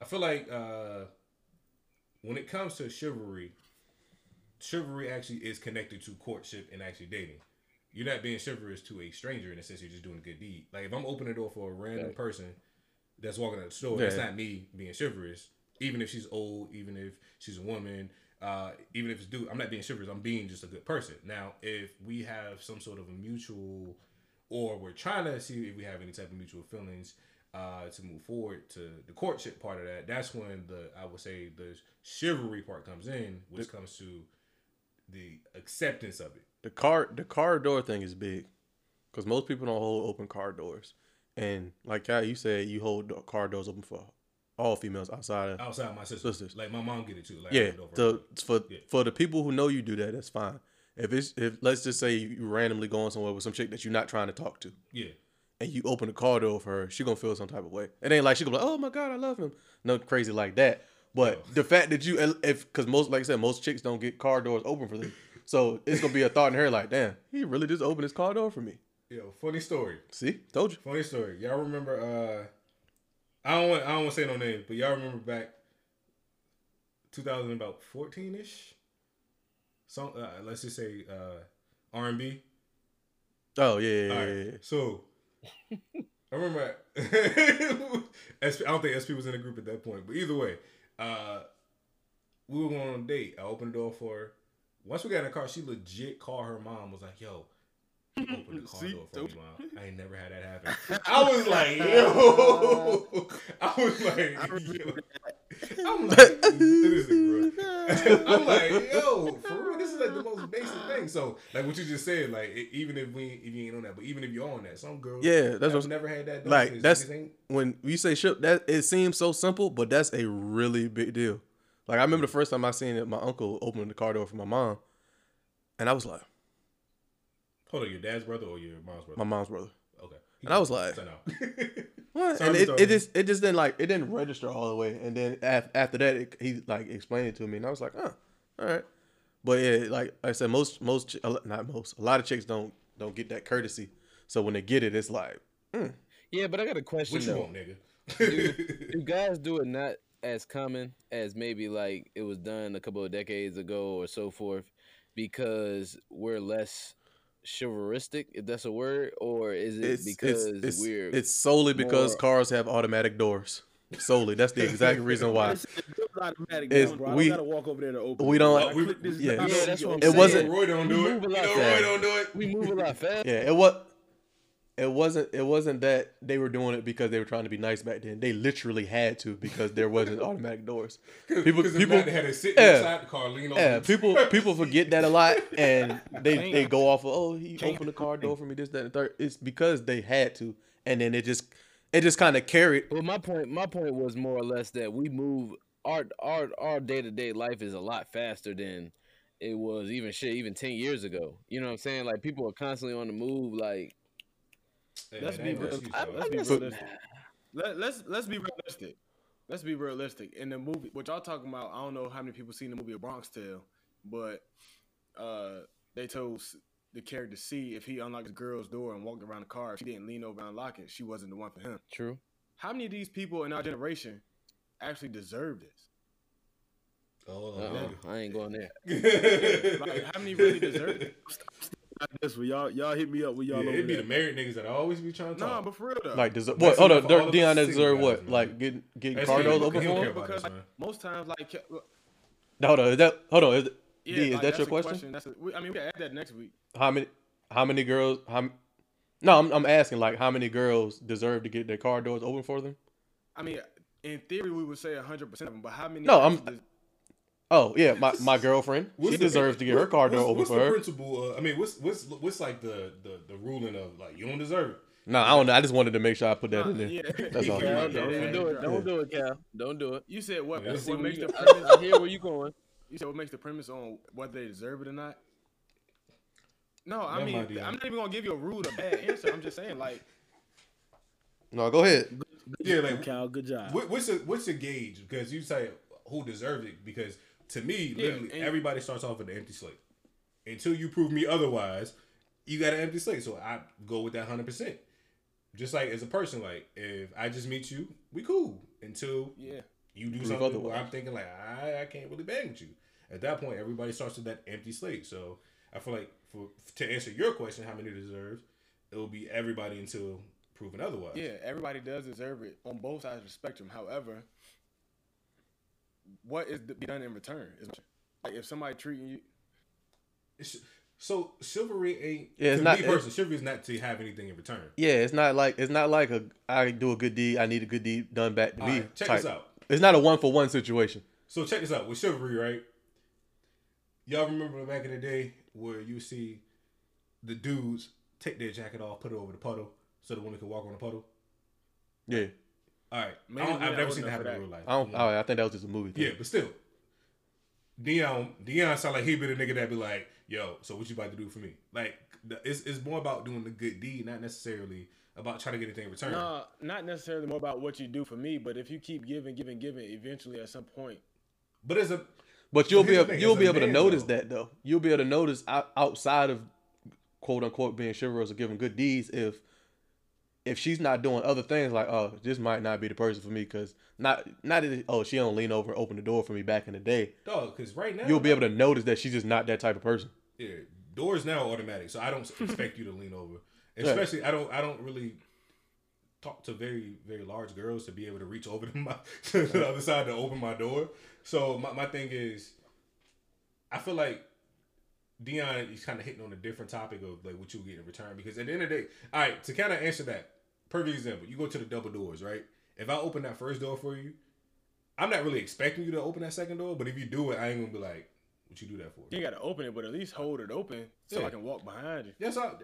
I feel like uh when it comes to chivalry, chivalry actually is connected to courtship and actually dating. You're not being chivalrous to a stranger in a sense. You're just doing a good deed. Like if I'm opening the door for a random Right. person that's walking out the store, that's not me being chivalrous. Even if she's old, even if she's a woman, uh, even if it's dude, I'm not being chivalrous. I'm being just a good person. Now, if we have some sort of a mutual, or we're trying to see if we have any type of mutual feelings uh, to move forward to the courtship part of that, that's when the I would say the chivalry part comes in, which comes to the acceptance of it. The car the car door thing is big because most people don't hold open car doors, and like Kai, you said, you hold the car doors open for all females outside of Outside my sisters, Sisters. like my mom get it too. Like yeah. the for for Yeah. for the people who know you do that, that's fine. If it's if let's just say you randomly going somewhere with some chick that you're not trying to talk to, yeah, and you open the car door for her, she gonna feel some type of way. It ain't like she gonna be like, oh my god, I love him. No crazy like that. But the fact that you if because most like I said, most chicks don't get car doors open for them. So it's gonna be a thought in her like, damn, he really just opened his car door for me. yo, funny story. See, told you. Funny story. Y'all remember? uh I don't want. I don't want to say no names, but y'all remember back 2000 about 14 ish. Some uh, let's just say uh R and B. Oh yeah, yeah, All yeah, right. yeah. So I remember. SP, I don't think SP was in the group at that point, but either way, uh we were going on a date. I opened the door for her. Once we got in the car, she legit called her mom. Was like, "Yo, he opened the car See? door for me, mom. I ain't never had that happen." I was like, "Yo," I was like, yo. "I'm like, this is bro." I'm like, "Yo, for real, this is like the oh, most basic thing." So, like what you just said, like e- even if we if you ain't on that, but even if you're on that, some girls, Yeah, that's have what I'm- never had that. like, that's- niggas ain't- When we say ship, that it seems so simple, but that's a really big deal. Like I remember the first time I seen it, my uncle opening the car door for my mom, and I was like, hold on, your dad's brother or your mom's brother? my mom's brother. Okay, And I was like- What? Sorry, and it, it just it just didn't like it didn't register all the way. And then af- after that, it, he like explained it to me, and I was like, oh, all right. But yeah, like I said, most most a not most a lot of chicks don't don't get that courtesy. So when they get it, it's like mm. Yeah, but I got a question what you though. want, nigga? Do guys do it not as common as maybe like it was done a couple of decades ago or so forth because we're less chivalristic, if that's a word, or is it It's because it's it's, we're it's solely because more- cars have automatic doors. Solely, that's the exact reason why. It's, it's automatic, It's- now, bro. I we- don't gotta walk over there to open. we it. don't- I we- this yeah. Yeah, that's what I'm open It wasn't- Roy don't do We it. move a You lot know faster. Roy don't do it. we move a lot faster. Yeah, it was. It wasn't. It wasn't that they were doing it because they were trying to be nice back then. They literally had to because there wasn't automatic doors. People, Because people, they had to sit yeah. inside the car, lean over. yeah, the- people, people forget that a lot, and they Can't- they go off of oh he can't- opened the car door for me this that and the third. It's because they had to, and then it just it just kind of carried. Well, my point, my point was more or less that we move our our our day to day life is a lot faster than it was even shit even ten years ago. You know what I'm saying? Like people are constantly on the move. Like Hey, Let's be real. I- Let's be realistic. Let, let's let's be realistic. Let's be realistic. In the movie, what y'all talking about, I don't know how many people seen the movie A Bronx Tale, but uh, they told s- the character see if he unlocked the girl's door and walked around the car, if she didn't lean over and unlock it, she wasn't the one for him. true. How many of these people in our generation actually deserve this? Oh, Uh-uh, I ain't going there. Like, how many really deserve it? This one, y'all, y'all hit me up with y'all over it'd be the married niggas that I always be trying to No, talk. but for real though. Like deserve That's what? Hold enough on, for all of Dion the deserve what? man. Like getting getting That's car it. open for him? because this, like, most times, like, Hold on, is that hold on? Is, yeah, D, is like, that your a question? That's a, we, I mean, we can add that next week. How many? How many girls? How? m- No, I'm I'm asking like how many girls deserve to get their car doors open for them? I mean, in theory, we would say hundred percent of them, but how many? No, I'm- actually des- Oh yeah, my, my girlfriend. She deserves to get her car door what's- open what's for the her. principle? Uh, I mean, what's what's what's like the, the the ruling of like you don't deserve it. No, I don't know. I just wanted to make sure I put that Nah, in there. yeah. That's all. Yeah, Cal, yeah, don't yeah, even do it. Don't do it, Cal. Don't do it. You said what? Yeah. what makes the I. I hear where you going. You said what makes the premise on whether they deserve it or not? No, I Never mean. I'm not even gonna give you a rude or bad answer. I'm just saying, like, No, go ahead. Yeah, like Cal, good job. what, what's a what's a gauge? Because you say who deserves it? Because to me, Yeah, literally, and- everybody starts off with an empty slate. Until you prove me otherwise, you got an empty slate. So I go with that hundred percent. Just like as a person, like if I just meet you, we cool until yeah, you do Prove something where. I'm thinking like I, I can't really bang with you. At that point, everybody starts with that empty slate. So I feel like for to answer your question, how many deserves, it will be everybody until proven otherwise. yeah, everybody does deserve it on both sides of the spectrum. However, what is to be done in return? Like if somebody treating you, It's, so chivalry ain't. Yeah, it's to not- me personally, chivalry is not to have anything in return. Yeah, it's not like it's not like a I do a good deed, I need a good deed done back to All me. right, check type. this out. It's not a one for one situation. So check this out with chivalry, right? Y'all remember back in the day where you see the dudes take their jacket off, put it over the puddle, so the woman can walk on the puddle. Yeah, All right, Maybe I don't, we're I've never seen that happen in real life. I don't. Oh, I think that was just a movie. Thing. Yeah, but still, Dion, Dion sound like he be the nigga that be like, "Yo, so what you about to do for me?" Like, the, it's it's more about doing the good deed, not necessarily about trying to get anything in return. no, not necessarily more about what you do for me, but if you keep giving, giving, giving, eventually at some point, But as a But you'll be able, you'll be able to notice though- that though. You'll be able to notice outside of quote unquote being chivalrous or giving good deeds if if she's not doing other things like oh this might not be the person for me because not not that oh she don't lean over and open the door for me back in the day. dog, because right now You'll be able to notice that she's just not that type of person. Yeah, doors now are automatic, so I don't expect you to lean over. Especially, I don't. I don't really talk to very, very large girls to be able to reach over to my to the other side to open my door. So my, my thing is, I feel like Dion is kind of hitting on a different topic of like what you get in return because at the end of the day, all right, to kind of answer that, perfect example, you go to the double doors, right? If I open that first door for you, I'm not really expecting you to open that second door, but if you do it, I ain't gonna be like, what you do that for? you got to open it, but at least hold it open so Yeah. I can walk behind you. That's all.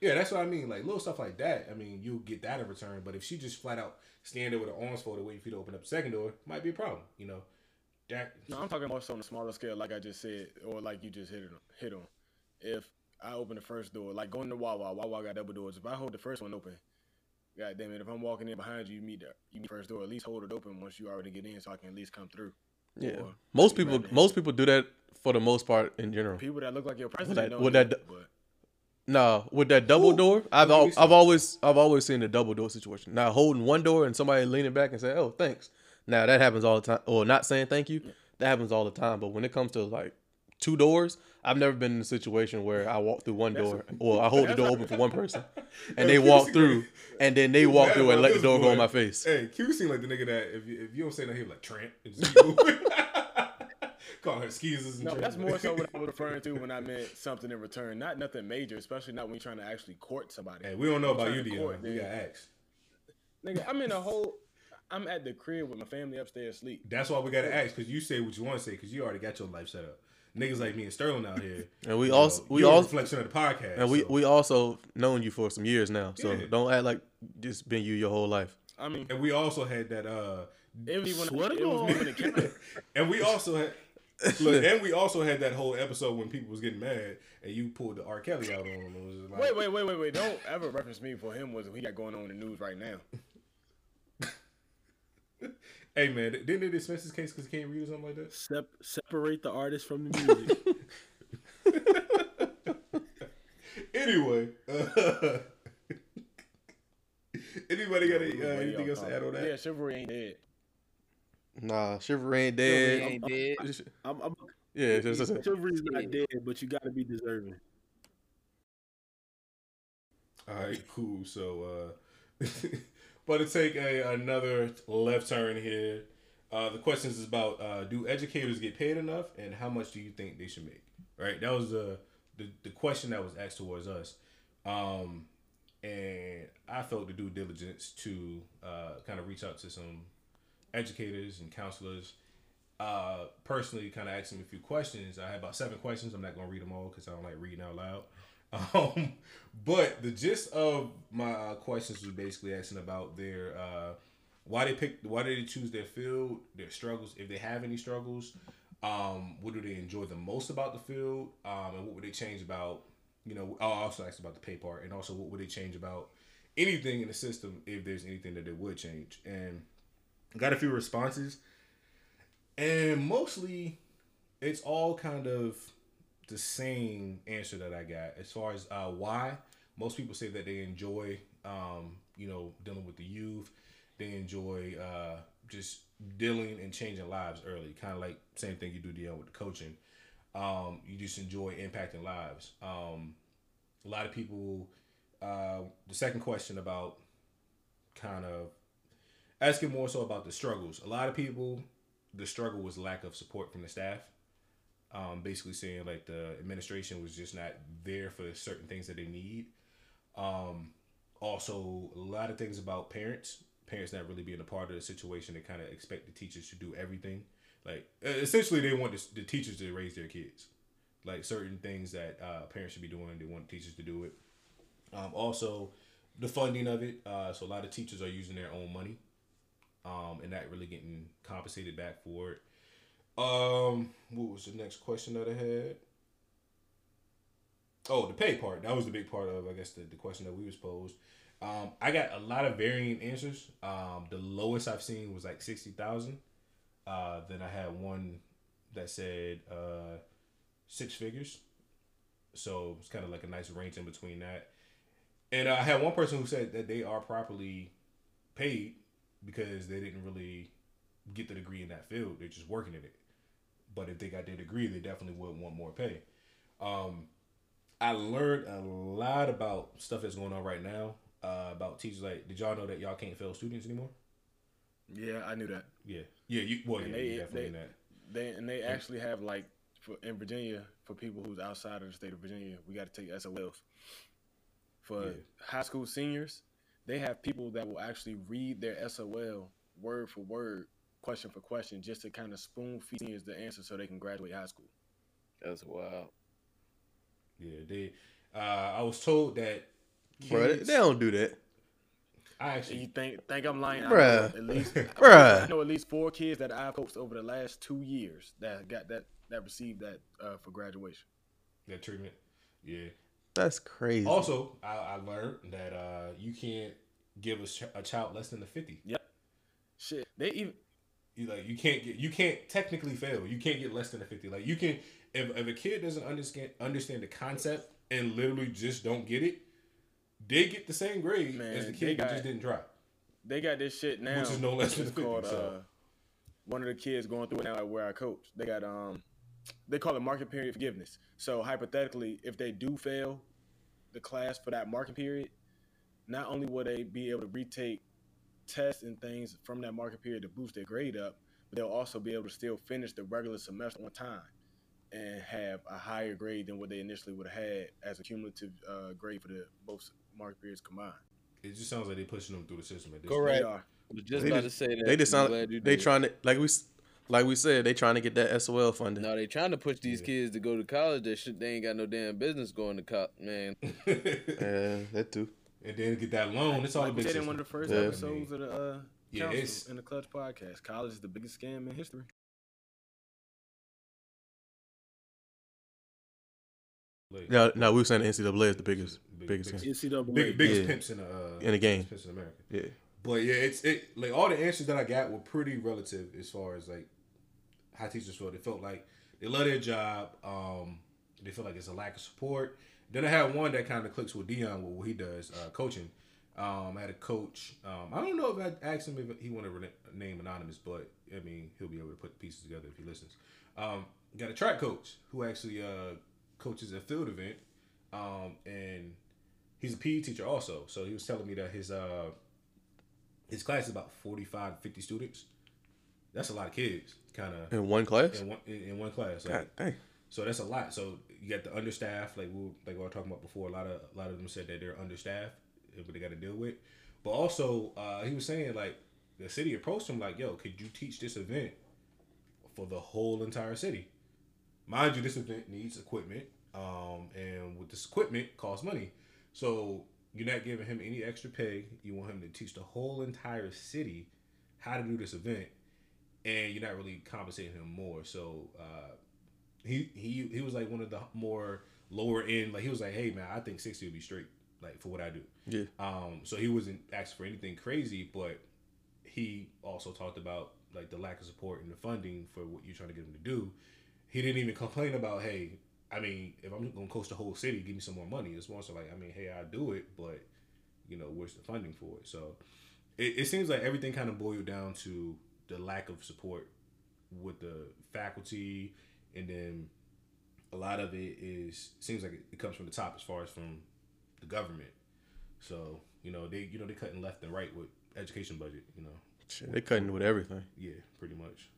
Yeah, that's what I mean. Like little stuff like that. I mean, you'll get that in return. But if she just flat out stand there with her arms folded, waiting for you to open up the second door, might be a problem. You know, that. No, I'm talking more so on a smaller scale, like I just said, or like you just hit it on. Hit on. If I open the first door, like going to Wawa, Wawa got double doors. If I hold the first one open, God damn it! If I'm walking in behind you, you meet the you meet the first door. At least hold it open once you already get in, so I can at least come through. Yeah, Or most people most people do that for the most part in general. people that look like your that- president don't would do that- but No, with that double Ooh. door, I've al- I've always I've always seen the double door situation. Now holding one door and somebody leaning back and say, "Oh, thanks." Now that happens all the time. Or not saying thank you, that happens all the time. But when it comes to like two doors, I've never been in a situation where I walk through one door, or I hold the door open for one person, and they walk through, and then they walk through and let the door go boy. in my face. Hey, Q seem like the nigga that if you, if you don't say nothing, he'll like Trent. and just keep moving. Call her skeezers No, that's more so what I was referring to when I meant something in return. Not nothing major, especially not when you're trying to actually court somebody. Hey, we don't know about you, to Dion. court, We dude. got asked. Nigga, I'm in a whole. I'm at the crib with my family upstairs asleep. That's why we got to ask because you say what you want to say because you already got your life set up. Niggas like me and Sterling out here. And we also- know, we you're a also- reflection of the podcast. And we so- we also known you for some years now, so Yeah. don't act like just been you your whole life. I mean, and we also had that. uh it was even Swear it was when it came. And we also had. Look, and we also had that whole episode when people was getting mad and you pulled the R. Kelly out on them. It was like, Wait, wait, wait, wait, wait! Don't ever reference me for him. Was what he got going on in the news right now? Hey man, didn't they dismiss his case because he can't read or something like that? Sep- separate the artist from the music. Anyway, uh, anybody got any, uh, anything else to add on that? Yeah, chivalry ain't dead. Nah, chivalry ain't Chivalry dead. ain't dead. I'm, I'm, Yeah, it's just- it's- chivalry's not dead, but you got to be deserving. All right, cool. So, uh, but to take a another left turn here, uh, the question is about: uh, Do educators get paid enough, and how much do you think they should make? Right, that was the the, the question that was asked towards us, um, and I felt the due diligence to uh, kind of reach out to some educators and counselors. Uh, personally, kind of asked them a few questions. I had about seven questions. I'm not gonna read them all because I don't like reading out loud. Um, but the gist of my uh, questions was basically asking about their uh, why they picked, why did they choose their field, their struggles, if they have any struggles, um, what do they enjoy the most about the field, um, and what would they change about, you know, I also asked about the pay part, and also what would they change about anything in the system if there's anything that they would change, and got a few responses, and mostly it's all kind of the same answer that I got as far as uh, why. Most people say that they enjoy, um, you know, dealing with the youth. They enjoy uh, just dealing and changing lives early, kind of like same thing you do dealing with the coaching. Um, you just enjoy impacting lives. Um, a lot of people. Uh, the second question about kind of asking more so about the struggles. A lot of people, the struggle was lack of support from the staff um, basically saying like the administration was just not there for certain things that they need. Um, also, a lot of things about parents, parents not really being a part of the situation. They kind of expect the teachers to do everything. Like essentially, they want the, the teachers to raise their kids. Like certain things that uh, parents should be doing, they want teachers to do it. Um, also, the funding of it. Uh, so a lot of teachers are using their own money, um, and not really getting compensated back for it. Um, what was the next question that I had? Oh, the pay part. That was the big part of, I guess, the, the question that we was posed. Um, I got a lot of varying answers. Um, the lowest I've seen was like sixty thousand. Uh, then I had one that said uh, six figures. So it's kind of like a nice range in between that. And I had one person who said that they are properly paid because they didn't really get the degree in that field. They're just working in it. But if they got their degree, they definitely would want more pay. Um, I learned a lot about stuff that's going on right now. Uh, about teachers like, did y'all know that y'all can't fail students anymore? Yeah, I knew that. Yeah, yeah, you well, And yeah, they- you definitely they- that. They and they actually have like for, in Virginia for people who's outside of the state of Virginia, we got to take SOLs. For Yeah. high school seniors, they have people that will actually read their SOL word for word, question for question, just to kind of spoon feed seniors the answer so they can graduate high school. That's wild. Yeah, they. Uh, I was told that. Bro, they, they don't do that. I And you actually. think think I'm lying? Bruh. at least Bruh. I know at least four kids that I've coached over the last two years that got that that received that uh, for graduation. That treatment. Yeah. That's crazy. Also, I, I learned that uh, you can't give a, ch- a child less than a fifty. Yep. Shit, they even You like you can't get you can't technically fail. You can't get less than a fifty. Like you can if, if a kid doesn't understand understand the concept and literally just don't get it, they get the same grade Man, as the they kid who just didn't try. they got this shit now. Which is no less than It's 50, called, so. uh, one of the kids going through it now at where I coach. They got um they call it market period forgiveness. So hypothetically, if they do fail the class for that market period, not only will they be able to retake tests and things from that market period to boost their grade up, but they'll also be able to still finish the regular semester on time and have a higher grade than what they initially would have had as a cumulative uh, grade for the both market periods combined. It just sounds like they're pushing them through the system at this Correct. They point. are. I was just They about just- to say that. They just sound glad you they did. trying to like we s- like we said they trying to get that SOL funding. No, they trying to push these Yeah. kids to go to college. That shit, they ain't got no damn business going to college, man. Yeah, that too. and then get that loan. It's all Like a we big said in one of the first Yeah. episodes of the uh, Yeah, it's- in the Clutch podcast. College is the biggest scam in history. Like, No, no, we were saying the NCAA is the biggest, Big- biggest. big- NCAA. big, biggest Yeah. pimps in the uh, In the game. pimps in America. Yeah, But yeah, it's it like all the answers that I got were pretty relative as far as like how teachers feel. They felt like they love their job. Um, they feel like it's a lack of support. Then I had one that kind of clicks with Dion with what he does, uh, coaching. Um, I had a coach. Um, I don't know if I asked him if he wanted to name anonymous, but I mean he'll be able to put the pieces together if he listens. Um, got a track coach who actually uh, coaches a field event, um, and he's a PE teacher also. So he was telling me that his uh, his class is about 45 50 students that's a lot of kids kind of in one class. in one in, in one class like, God dang. so that's a lot. So you got the understaffed like we were, like we were talking about before a lot of a lot of them said that they're understaffed what they got to deal with. But also uh, he was saying like the city approached him like yo could you teach this event for the whole entire city? Mind you this event needs equipment um, and with this equipment costs money. So you're not giving him any extra pay. You want him to teach the whole entire city how to do this event and you're not really compensating him more so uh, he he he was like one of the more lower end. Like he was like, hey man, I think sixty would be straight. Like for what I do. Yeah. Um. So he wasn't asking for anything crazy, but he also talked about like the lack of support and the funding for what you're trying to get him to do. He didn't even complain about, hey, I mean, if I'm gonna coach the whole city, give me some more money. It's more so like, I mean, hey, I do it, but you know, where's the funding for it? So it, it seems like everything kind of boiled down to the lack of support with the faculty, and then a lot of it is seems like it, it comes from the top as far as from the government. So you know they you know they cutting left and right with education budget. You know, Shit, they cutting with everything. yeah, pretty much.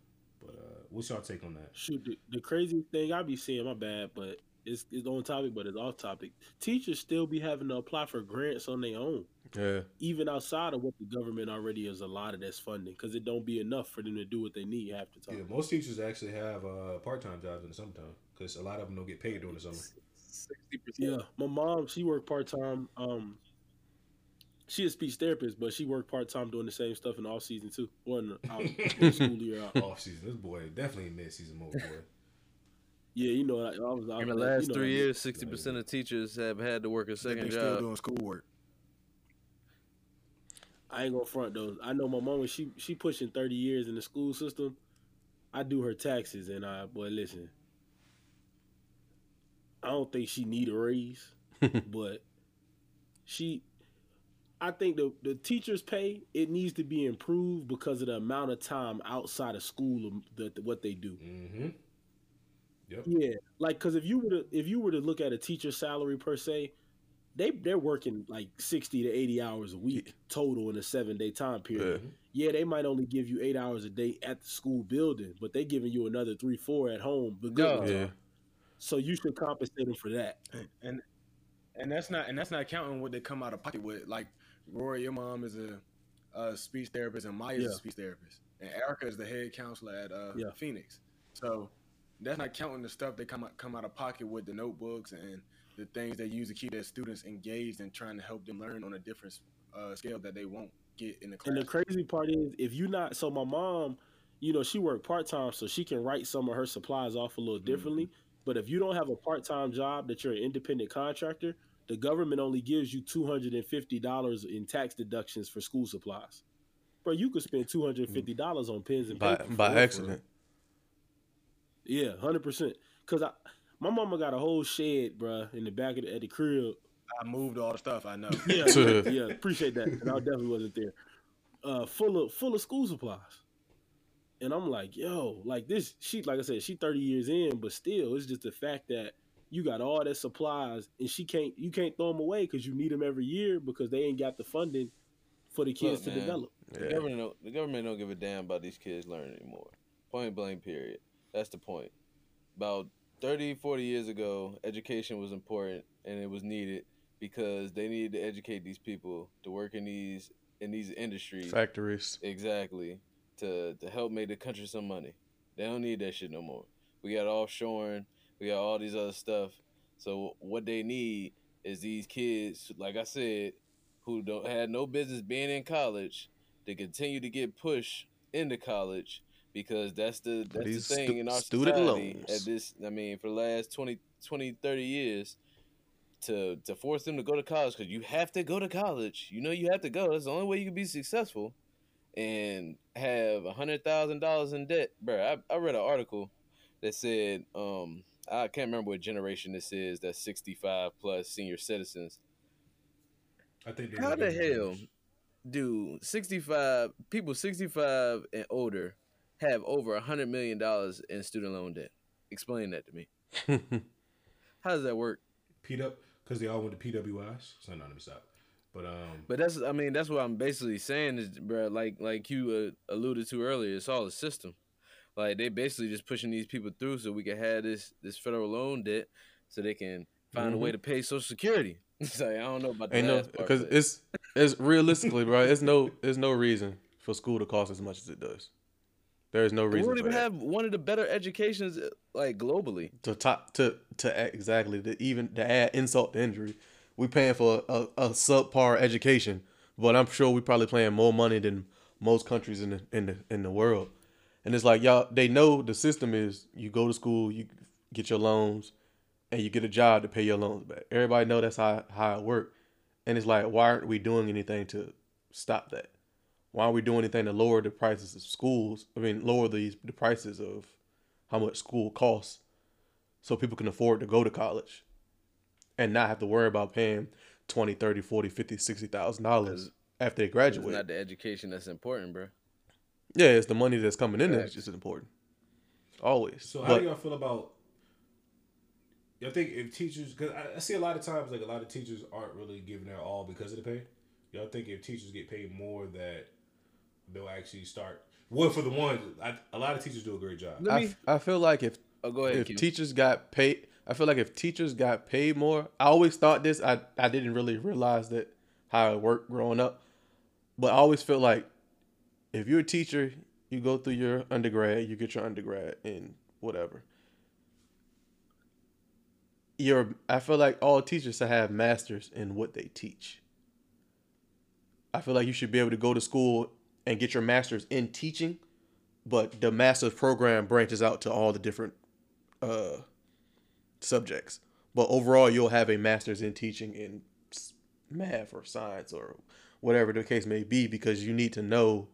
But uh, what's y'all take on that? Shoot, the, the crazy thing I be seeing, my bad, but it's, it's on topic, but it's off topic. Teachers still be having to apply for grants on their own, Yeah, even outside of what the government already has allotted as funding, because it don't be enough for them to do what they need half the Yeah, most teachers actually have uh, part time jobs in the summertime because a lot of them don't get paid during the summer. Sixty percent. Yeah, my mom, she worked part time. Um, she a speech therapist, but she worked part time doing the same stuff in the off season too. Wasn't out in the school year out. Off season, this boy definitely mid season mode boy. Yeah, you know, like, I was. I In the last you know, three years, sixty percent of teachers have had to work a They second still job. doing schoolwork. I ain't gonna front though. I know my mom when she she pushing thirty years in the school system. I do her taxes, and I boy, listen. I don't think she need a raise, but she. I think the the teachers' pay it needs to be improved because of the amount of time outside of school of the, what they do. Mm-hmm. Yep. Yeah, like because if you were to if you were to look at a teacher's salary per se, they they're working like sixty to eighty hours a week total in a seven day time period. Yeah. they might only give you eight hours a day at the school building, but they're giving you another three four at home. The good No. Yeah. So you should compensate them for that. and and that's not and that's not counting what they come out of pocket with. Like Rory, your mom is a, a speech therapist, and Maya's Yeah. a speech therapist, and Erica is the head counselor at uh, Yeah. Phoenix. So that's not counting the stuff they come out come out of pocket with the notebooks and the things they use to keep their students engaged and trying to help them learn on a different uh, scale that they won't get in the class. And the crazy part is, if you not, so my mom, you know, she worked part time, so she can write some of her supplies off a little differently. But if you don't have a part time job that you're an independent contractor, the government only gives you two hundred and fifty dollars in tax deductions for school supplies. Bro, you could spend two hundred and fifty dollars on pens and by paper for by accident. Yeah, hundred percent. Cause I, my mama got a whole shed, bruh, in the back of the, at the crib I moved all the stuff I know. yeah, yeah, yeah, appreciate that. And I definitely wasn't there. Uh, full of full of school supplies. And I'm like, yo, like this, she, like I said, she 30 years in, but still, it's just the fact that you got all that supplies and she can't, you can't throw them away because you need them every year because they ain't got the funding for the kids Look, to man, develop. The Yeah. government, don't, the government don't give a damn about these kids learning anymore. Point blank, period. That's the point. About 30, 40 years ago, education was important and it was needed because they needed to educate these people to work in these in these industries. Factories. Exactly. To to help make the country some money. They don't need that shit no more. We got offshoring. We got all these other stuff. So what they need is these kids, like I said, who don't had no business being in college, to continue to get pushed into college because that's the that's These the thing stu- in our student society loans. at this I mean for the last 20, 20 30 years to to force them to go to college because you have to go to college. You know you have to go. That's the only way you can be successful. And have a hundred thousand dollars in debt, bro. I, I read an article that said, um, I can't remember what generation this is. That's sixty five plus senior citizens. I think How the hell do sixty five people sixty five and older have over a hundred million dollars in student loan debt? Explain that to me. How does that work? P up because they all went to PWIs. So no, let me stop. But um, But that's I mean that's what I'm basically saying is, bro. Like like you uh, alluded to earlier, it's all a system. Like they basically just pushing these people through so we can have this this federal loan debt, so they can find a way to pay Social Security. It's like I don't know about the Ain't no because but- it's it's realistically, bro. It's no it's no reason for school to cost as much as it does. There is no reason. we don't even have one of the better educations uh, like globally. to top to to exactly to even to add insult to injury. We paying for a, a subpar education, but I'm sure we probably paying more money than most countries in the in the in the world. And it's like y'all they know the system is you go to school, you get your loans, and you get a job to pay your loans back. Everybody know that's how how it work. And it's like why aren't we doing anything to stop that? Why aren't we doing anything to lower the prices of schools? I mean, lower the the prices of how much school costs so people can afford to go to college and not have to worry about paying 20 30 40 50 60000 dollars after they It's graduate not the education that's important, bro. yeah it's the money that's coming in that's just important always So how but do y'all feel about? I think if teachers, because I, I see a lot of times like a lot of teachers aren't really giving their all because of the pay. Y'all think if teachers get paid more that they'll actually start? Well, for the ones, I, a lot of teachers do a great job. Let I, me. f- I feel like if Oh, go ahead. if Q. teachers got paid i feel like if teachers got paid more i always thought this i, I didn't really realize that how it worked growing up but i always felt like if you're a teacher you go through your undergrad you get your undergrad in whatever you're i feel like all teachers should have masters in what they teach i feel like you should be able to go to school and get your masters in teaching but the master's program branches out to all the different uh, subjects. But overall, you'll have a master's in teaching in math or science or whatever the case may be because you need to know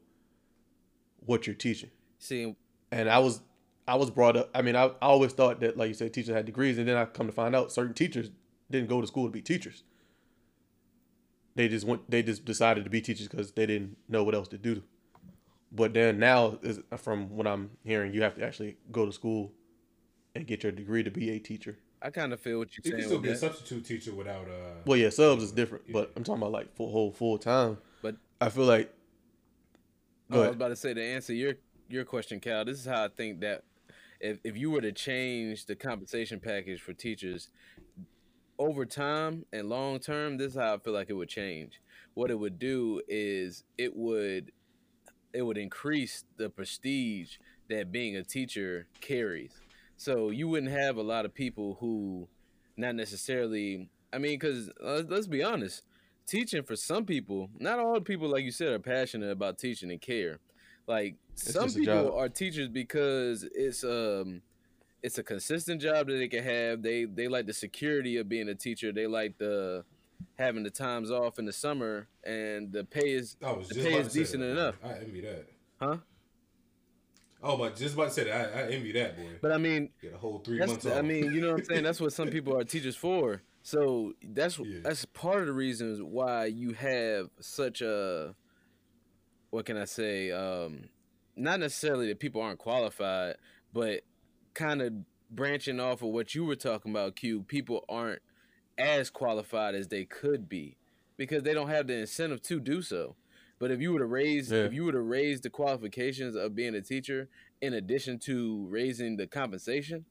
what you're teaching. See, And I was I was brought up. I mean, I, I always thought that, like you said, teachers had degrees, and then I come to find out certain teachers didn't go to school to be teachers. They just went. They just decided to be teachers because they didn't know what else to do. But then now, is from what I'm hearing, you have to actually go to school and get your degree to be a teacher. I kind of feel what You you're can saying. still with be a substitute teacher without. uh Well, yeah, subs is different, but I'm talking about like full whole full time. But I feel like Oh, I was about to say to answer your your question, Cal. This is how I think that if if you were to change the compensation package for teachers over time and long term, this is how I feel like it would change. What it would do is it would it would increase the prestige that being a teacher carries. So you wouldn't have a lot of people who not necessarily I mean cuz uh, let's be honest, teaching for some people, not all people like you said are passionate about teaching and care. Like some people are teachers because it's um it's a consistent job that they can have. They they like the security of being a teacher. They like the having the times off in the summer and the pay is the pay is decent that, enough. I envy that. Huh? Oh, but just about to say that. I, I envy that boy. But I mean, Get a whole three months the- off. I mean, you know what I'm saying. That's what some people are teachers for. So that's Yeah. that's part of the reasons why you have such a what can I say? Um, not necessarily that people aren't qualified, but kind of branching off of what you were talking about, Q. People aren't as qualified as they could be because they don't have the incentive to do so. But if you were to raise, Yeah. if you were to raise the qualifications of being a teacher in addition to raising the compensation,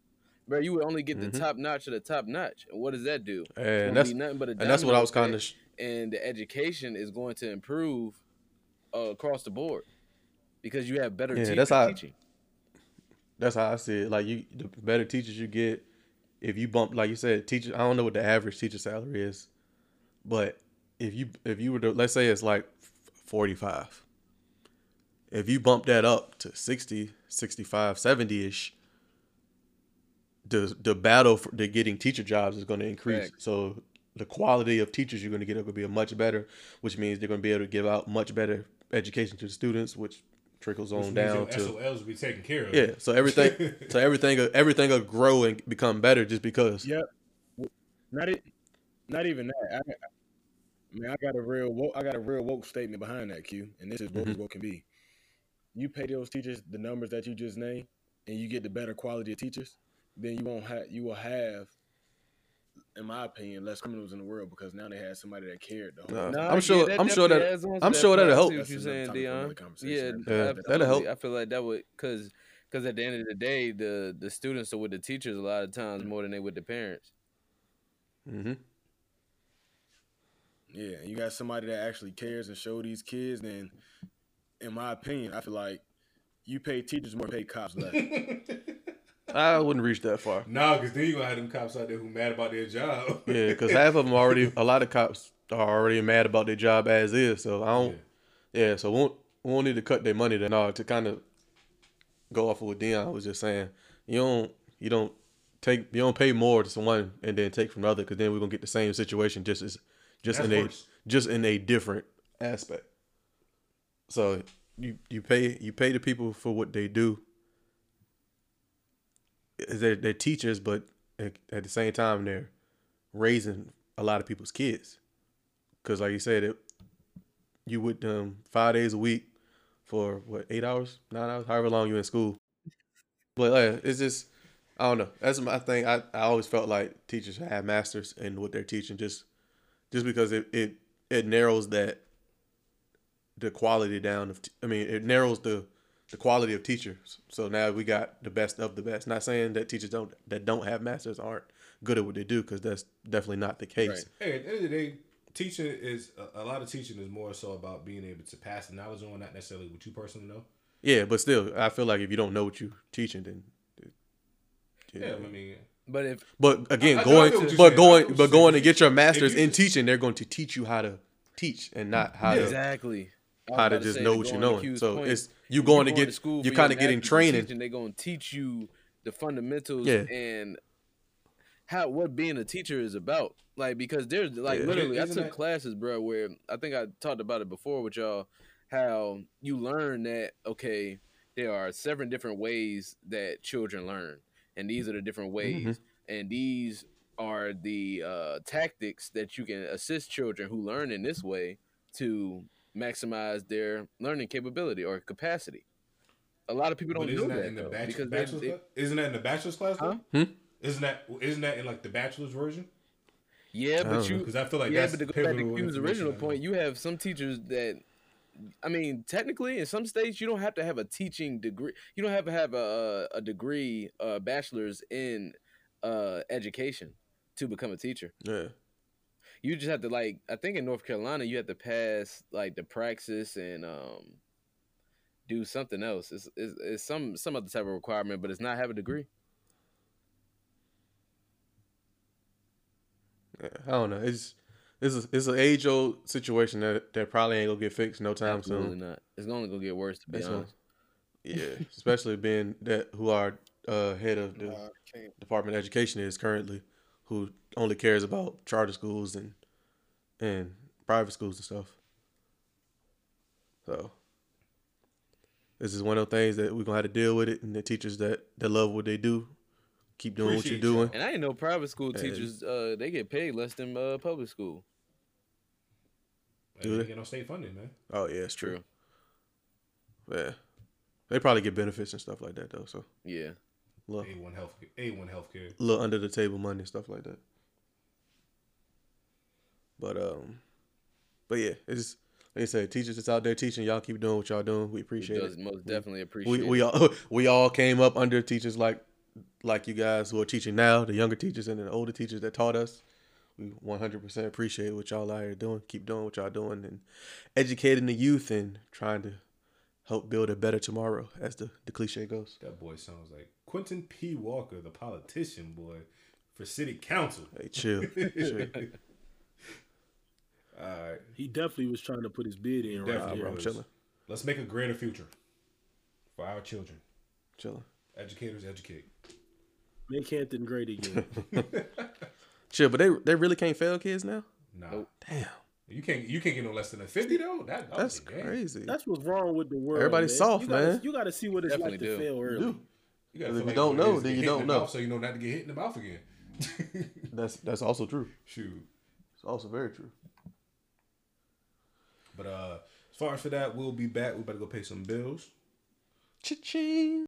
bro, you would only get the top notch of the top notch. And what does that do? And that's nothing but a and that's what I was kind of. effect, and the education is going to improve uh, across the board because you have better Yeah, teachers that's how- teaching. That's how I see it. Like you, the better teachers you get, if you bump, like you said, teacher. I don't know what the average teacher salary is, but if you if you were to let's say it's like forty five. If you bump that up to 60, 65, 70 ish, the the battle for the getting teacher jobs is going to increase. Facts. So the quality of teachers you're going to get are going to be much better, which means they're going to be able to give out much better education to the students, which trickles Which on means down your to SOLs will be taken care of. yeah. So everything, so everything, everything will grow and become better just because. Yep. Not it. Not even that. I, I mean, I got a real, woke, I got a real woke statement behind that, Q, and this is what Mhm. what can be. You pay those teachers the numbers that you just named, and you get the better quality of teachers, then you won't have, you will have, in my opinion, less criminals in the world because now they had somebody that cared. The whole Nah, Nah, I'm yeah, sure. that I'm sure definitely that. adds on to I'm that sure that'll help. see what you're saying, topic for another Dion. conversation. Yeah, Yeah, that'll absolutely. help. I feel like that would because because at the end of the day, the the students are with the teachers a lot of times more than they with the parents. hmm Yeah, you got somebody that actually cares and show these kids. Then, in my opinion, I feel like you pay teachers more, pay cops less. I wouldn't reach that far. Nah, because then you gonna have them cops out there who mad about their job. Yeah, because half of them already. A lot of cops are already mad about their job as is. So I don't. Yeah. so we won't we won't need to cut their money. Then no, to kind of go off of what Dion was just saying. You don't. You don't take. You don't pay more to someone and then take from the other because then we're gonna get the same situation just as just That's in a just in a different aspect. So you you pay you pay the people for what they do. They're, they're teachers, but at, at the same time they're raising a lot of people's kids. Cause like you said, it, you with them five days a week for what eight hours, nine hours, however long you're in school. But like, it's just I don't know. That's my thing. I, I always felt like teachers have masters in what they're teaching, just just because it it, it narrows that the quality down of. T- I mean, it narrows the the quality of teachers. So now we got the best of the best. Not saying that teachers don't that don't have masters aren't good at what they do, because that's definitely not the case. Right. Hey, at the end of the day, teaching is a, a lot of teaching is more so about being able to pass the knowledge on, not necessarily what you personally know. Yeah, but still, I feel like if you don't know what you're teaching, then Yeah, I mean, But if But again, I- I going feel but saying. Going but you're going to get your masters you in just- teaching, they're going to teach you how to teach and not how to exactly I how to just know what you're knowing. So point, it's you if going to going get school you're kind of getting training. teaching, they're gonna teach you the fundamentals Yeah. and how what being a teacher is about. Like because there's like Yeah. literally, I Isn't took that- classes, bro, where I think I talked about it before with y'all. How you learn that okay, there are seven different ways that children learn, and these are the different Mm-hmm. ways, and these are the uh, tactics that you can assist children who learn in this way to maximize their learning capability or capacity. A lot of people don't but know isn't that, that in the though, bachelor, because bachelor's they, they, class? Isn't that in the bachelor's class? Though? Huh? Hmm? Isn't that isn't that in like the bachelor's version? yeah, but you Because I feel like yeah, that's but to go back to Q's original I know. point, you have some teachers that, I mean, technically, in some states, you don't have to have a teaching degree. You don't have to have a a degree, a bachelor's in uh, education to become a teacher. Yeah. You just have to like, I think in North Carolina, you have to pass like the praxis and um, do something else. It's, it's, it's some some other type of requirement, but it's not have a degree. Yeah, I don't know. It's it's a, it's an age old situation that that probably ain't gonna get fixed no time Absolutely soon. not. It's gonna go get worse. To be It's gonna- honest. Yeah, especially being that who our uh, head of the Uh, Department of Education is currently, who only cares about charter schools and and private schools and stuff. So this is one of those things that we're gonna have to deal with it, and the teachers that that love what they do keep doing what you're doing. And I didn't know private school Yeah. teachers uh they get paid less than uh, public school. Like, Do they they? get no state funding, man. Oh yeah, it's true. Yeah, They probably get benefits and stuff like that though. So Yeah. Little, A one health A one healthcare. little under the table money and stuff like that. But um, but yeah, it's like I said, teachers that's out there teaching. Y'all keep doing what y'all doing. We We appreciate does it. most definitely appreciate We we all we all came up under teachers like like you guys who are teaching now, the younger teachers and the older teachers that taught us. We 100% appreciate what y'all out here doing. Keep doing what y'all doing and educating the youth and trying to help build a better tomorrow, as the, the cliche goes. That boy sounds like Quentin P. Walker, the politician boy, for city council. Hey, chill. chill. All right, He definitely was trying to put his bid in right Definitely, there. bro, I'm chilling. let's make a greater future for our children. Chilling. Educators educate. Make Hampton great again. Chill, but they they really can't fail kids now? Nah, Damn. you can't you can't get no less than a fifty though. That, that That's was a game. crazy. That's what's wrong with the world. Everybody's man. soft, you gotta, man. You got to see what it's like Definitely to do. fail early. do. You gotta If feel you like don't know, then you don't know. mouth So you know not to get hit in the mouth again. That's that's also true. Shoot. It's also very true. But uh as far as for that, we'll be back. We better go pay some bills. Cha-ching.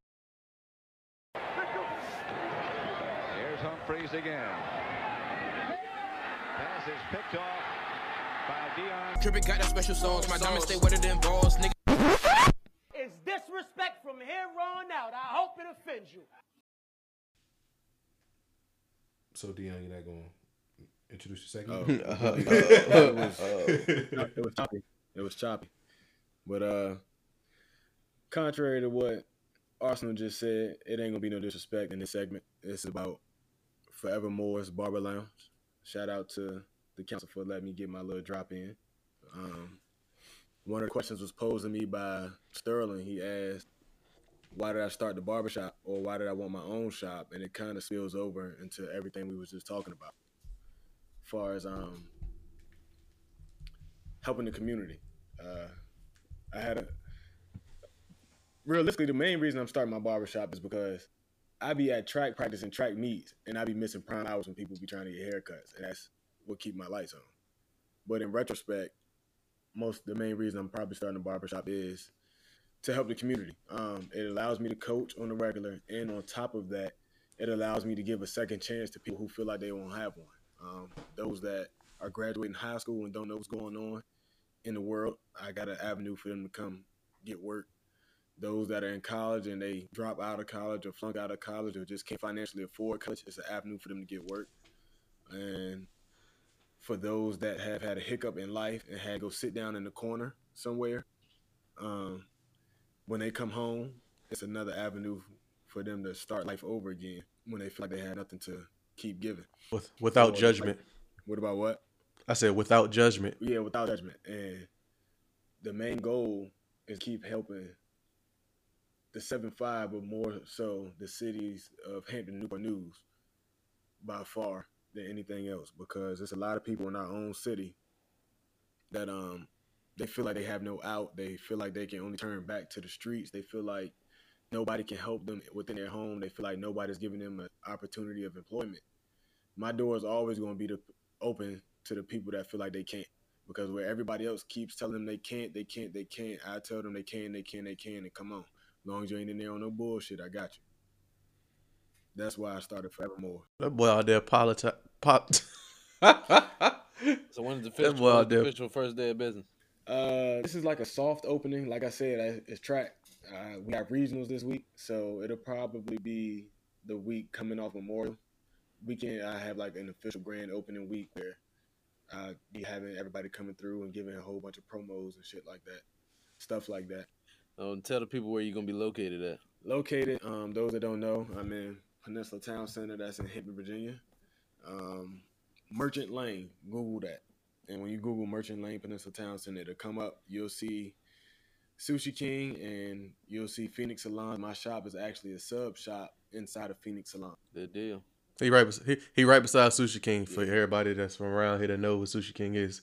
Here's Humphreys again. Pass is picked off by Dion. Cribbit got that special sauce. My diamonds stay wetter than balls, nigga. It's disrespect from here on out. I hope it offends you. So Dion, you're not gonna introduce your Oh, second? it, was, it was choppy. It was choppy. But uh, contrary to what Arsenal just said, it ain't gonna be no disrespect in this segment. It's about Forevermore's Barber Lounge. Shout out to the council for letting me get my little drop in. Um, one of the questions was posed to me by Sterling. He asked, "Why did I start the barbershop, or why did I want my own shop?" And it kind of spills over into everything we was just talking about, as far as um helping the community. Uh, I had a realistically the main reason I'm starting my barbershop is because I be at track practice and track meets, and I be missing prime hours when people be trying to get haircuts, and that's what keep my lights on. But in retrospect, most the main reason I'm probably starting a barbershop is to help the community. Um, it allows me to coach on the regular, and on top of that, it allows me to give a second chance to people who feel like they won't have one. Um, those that are graduating high school and don't know what's going on in the world, I got an avenue for them to come get work. Those that are in college and they drop out of college or flunk out of college or just can't financially afford college, it's an avenue for them to get work. And for those that have had a hiccup in life and had to go sit down in the corner somewhere, um, when they come home, it's another avenue for them to start life over again when they feel like they had nothing to keep giving. With without So, judgment. like, what about what? I said without judgment. Yeah, without judgment. And the main goal is keep helping the seven five, but more so the cities of Hampton Newport News by far than anything else because there's a lot of people in our own city that um they feel like they have no out. They feel like they can only turn back to the streets. They feel like nobody can help them within their home. They feel like nobody's giving them an opportunity of employment. My door is always going to be the, open to the people that feel like they can't. Because where everybody else keeps telling them they can't, they can't, they can't, I tell them they can, they can, they can, and come on. As long as you ain't in there on no bullshit, I got you. That's why I started Forevermore. That boy out there politi- pop. So when is the official, boy out when's the official first day of business? Uh, this is like a soft opening. Like I said, I- it's track. Uh, we have regionals this week, so it'll probably be the week coming off Memorial weekend. I have like an official grand opening week where I be having everybody coming through and giving a whole bunch of promos and shit like that, stuff like that. Oh, tell the people where you're gonna be located at. Located, um, those that don't know, I'm in Peninsula Town Center. That's in Hampton, Virginia. Um, Merchant Lane. Google that, and when you Google Merchant Lane Peninsula Town Center, it'll come up. You'll see Sushi King, and you'll see Phoenix Salon. My shop is actually a sub shop inside of Phoenix Salon. Good deal. He right, he, he right beside Sushi King for everybody that's from around here to know what Sushi King is.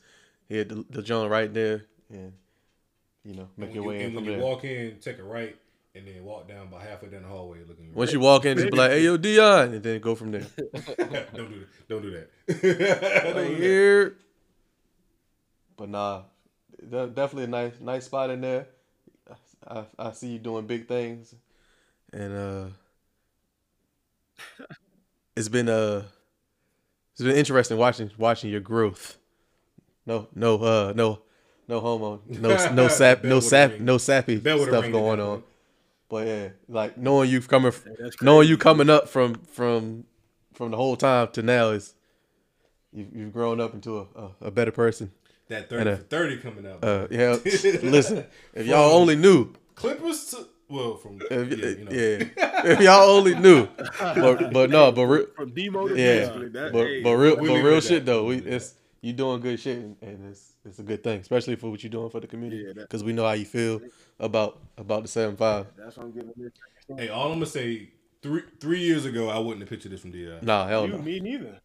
He had the, the joint right there, and you know, make And your when way you, in and from when you there. walk in, take a right, and then walk down about halfway down the hallway looking. Once right. you walk in, just be like, "Hey, yo, Dion," and then go from there. don't do that. Don't do that. Don't Right do that. here. But nah, definitely a nice, nice spot in there. I I see you doing big things, and uh, it's been uh, it's been interesting watching watching your growth. No, no, uh, no, no homo, no, no sap, no sap, no sappy Bell with a stuff going on. But yeah, like knowing you coming, f- that's knowing you coming up from from from the whole time to now is you, you've grown up into a, a, a better person. That 30 a- for 30 coming up. Uh, yeah, listen, if y'all only knew, Clippers to, well, from, if, yeah, you know. yeah, if y'all only knew, but but no, but re- From demo to yeah, that- but hey, but real but real shit that. though, we We leave it's you doing good shit and, and it's it's a good thing, especially for what you're doing for the community Yeah, because we know how you feel about about the seven five. That's what I'm giving this. Hey, all I'm gonna say, three three years ago, I wouldn't have pictured this from Di. Nah, hell You, no. me neither.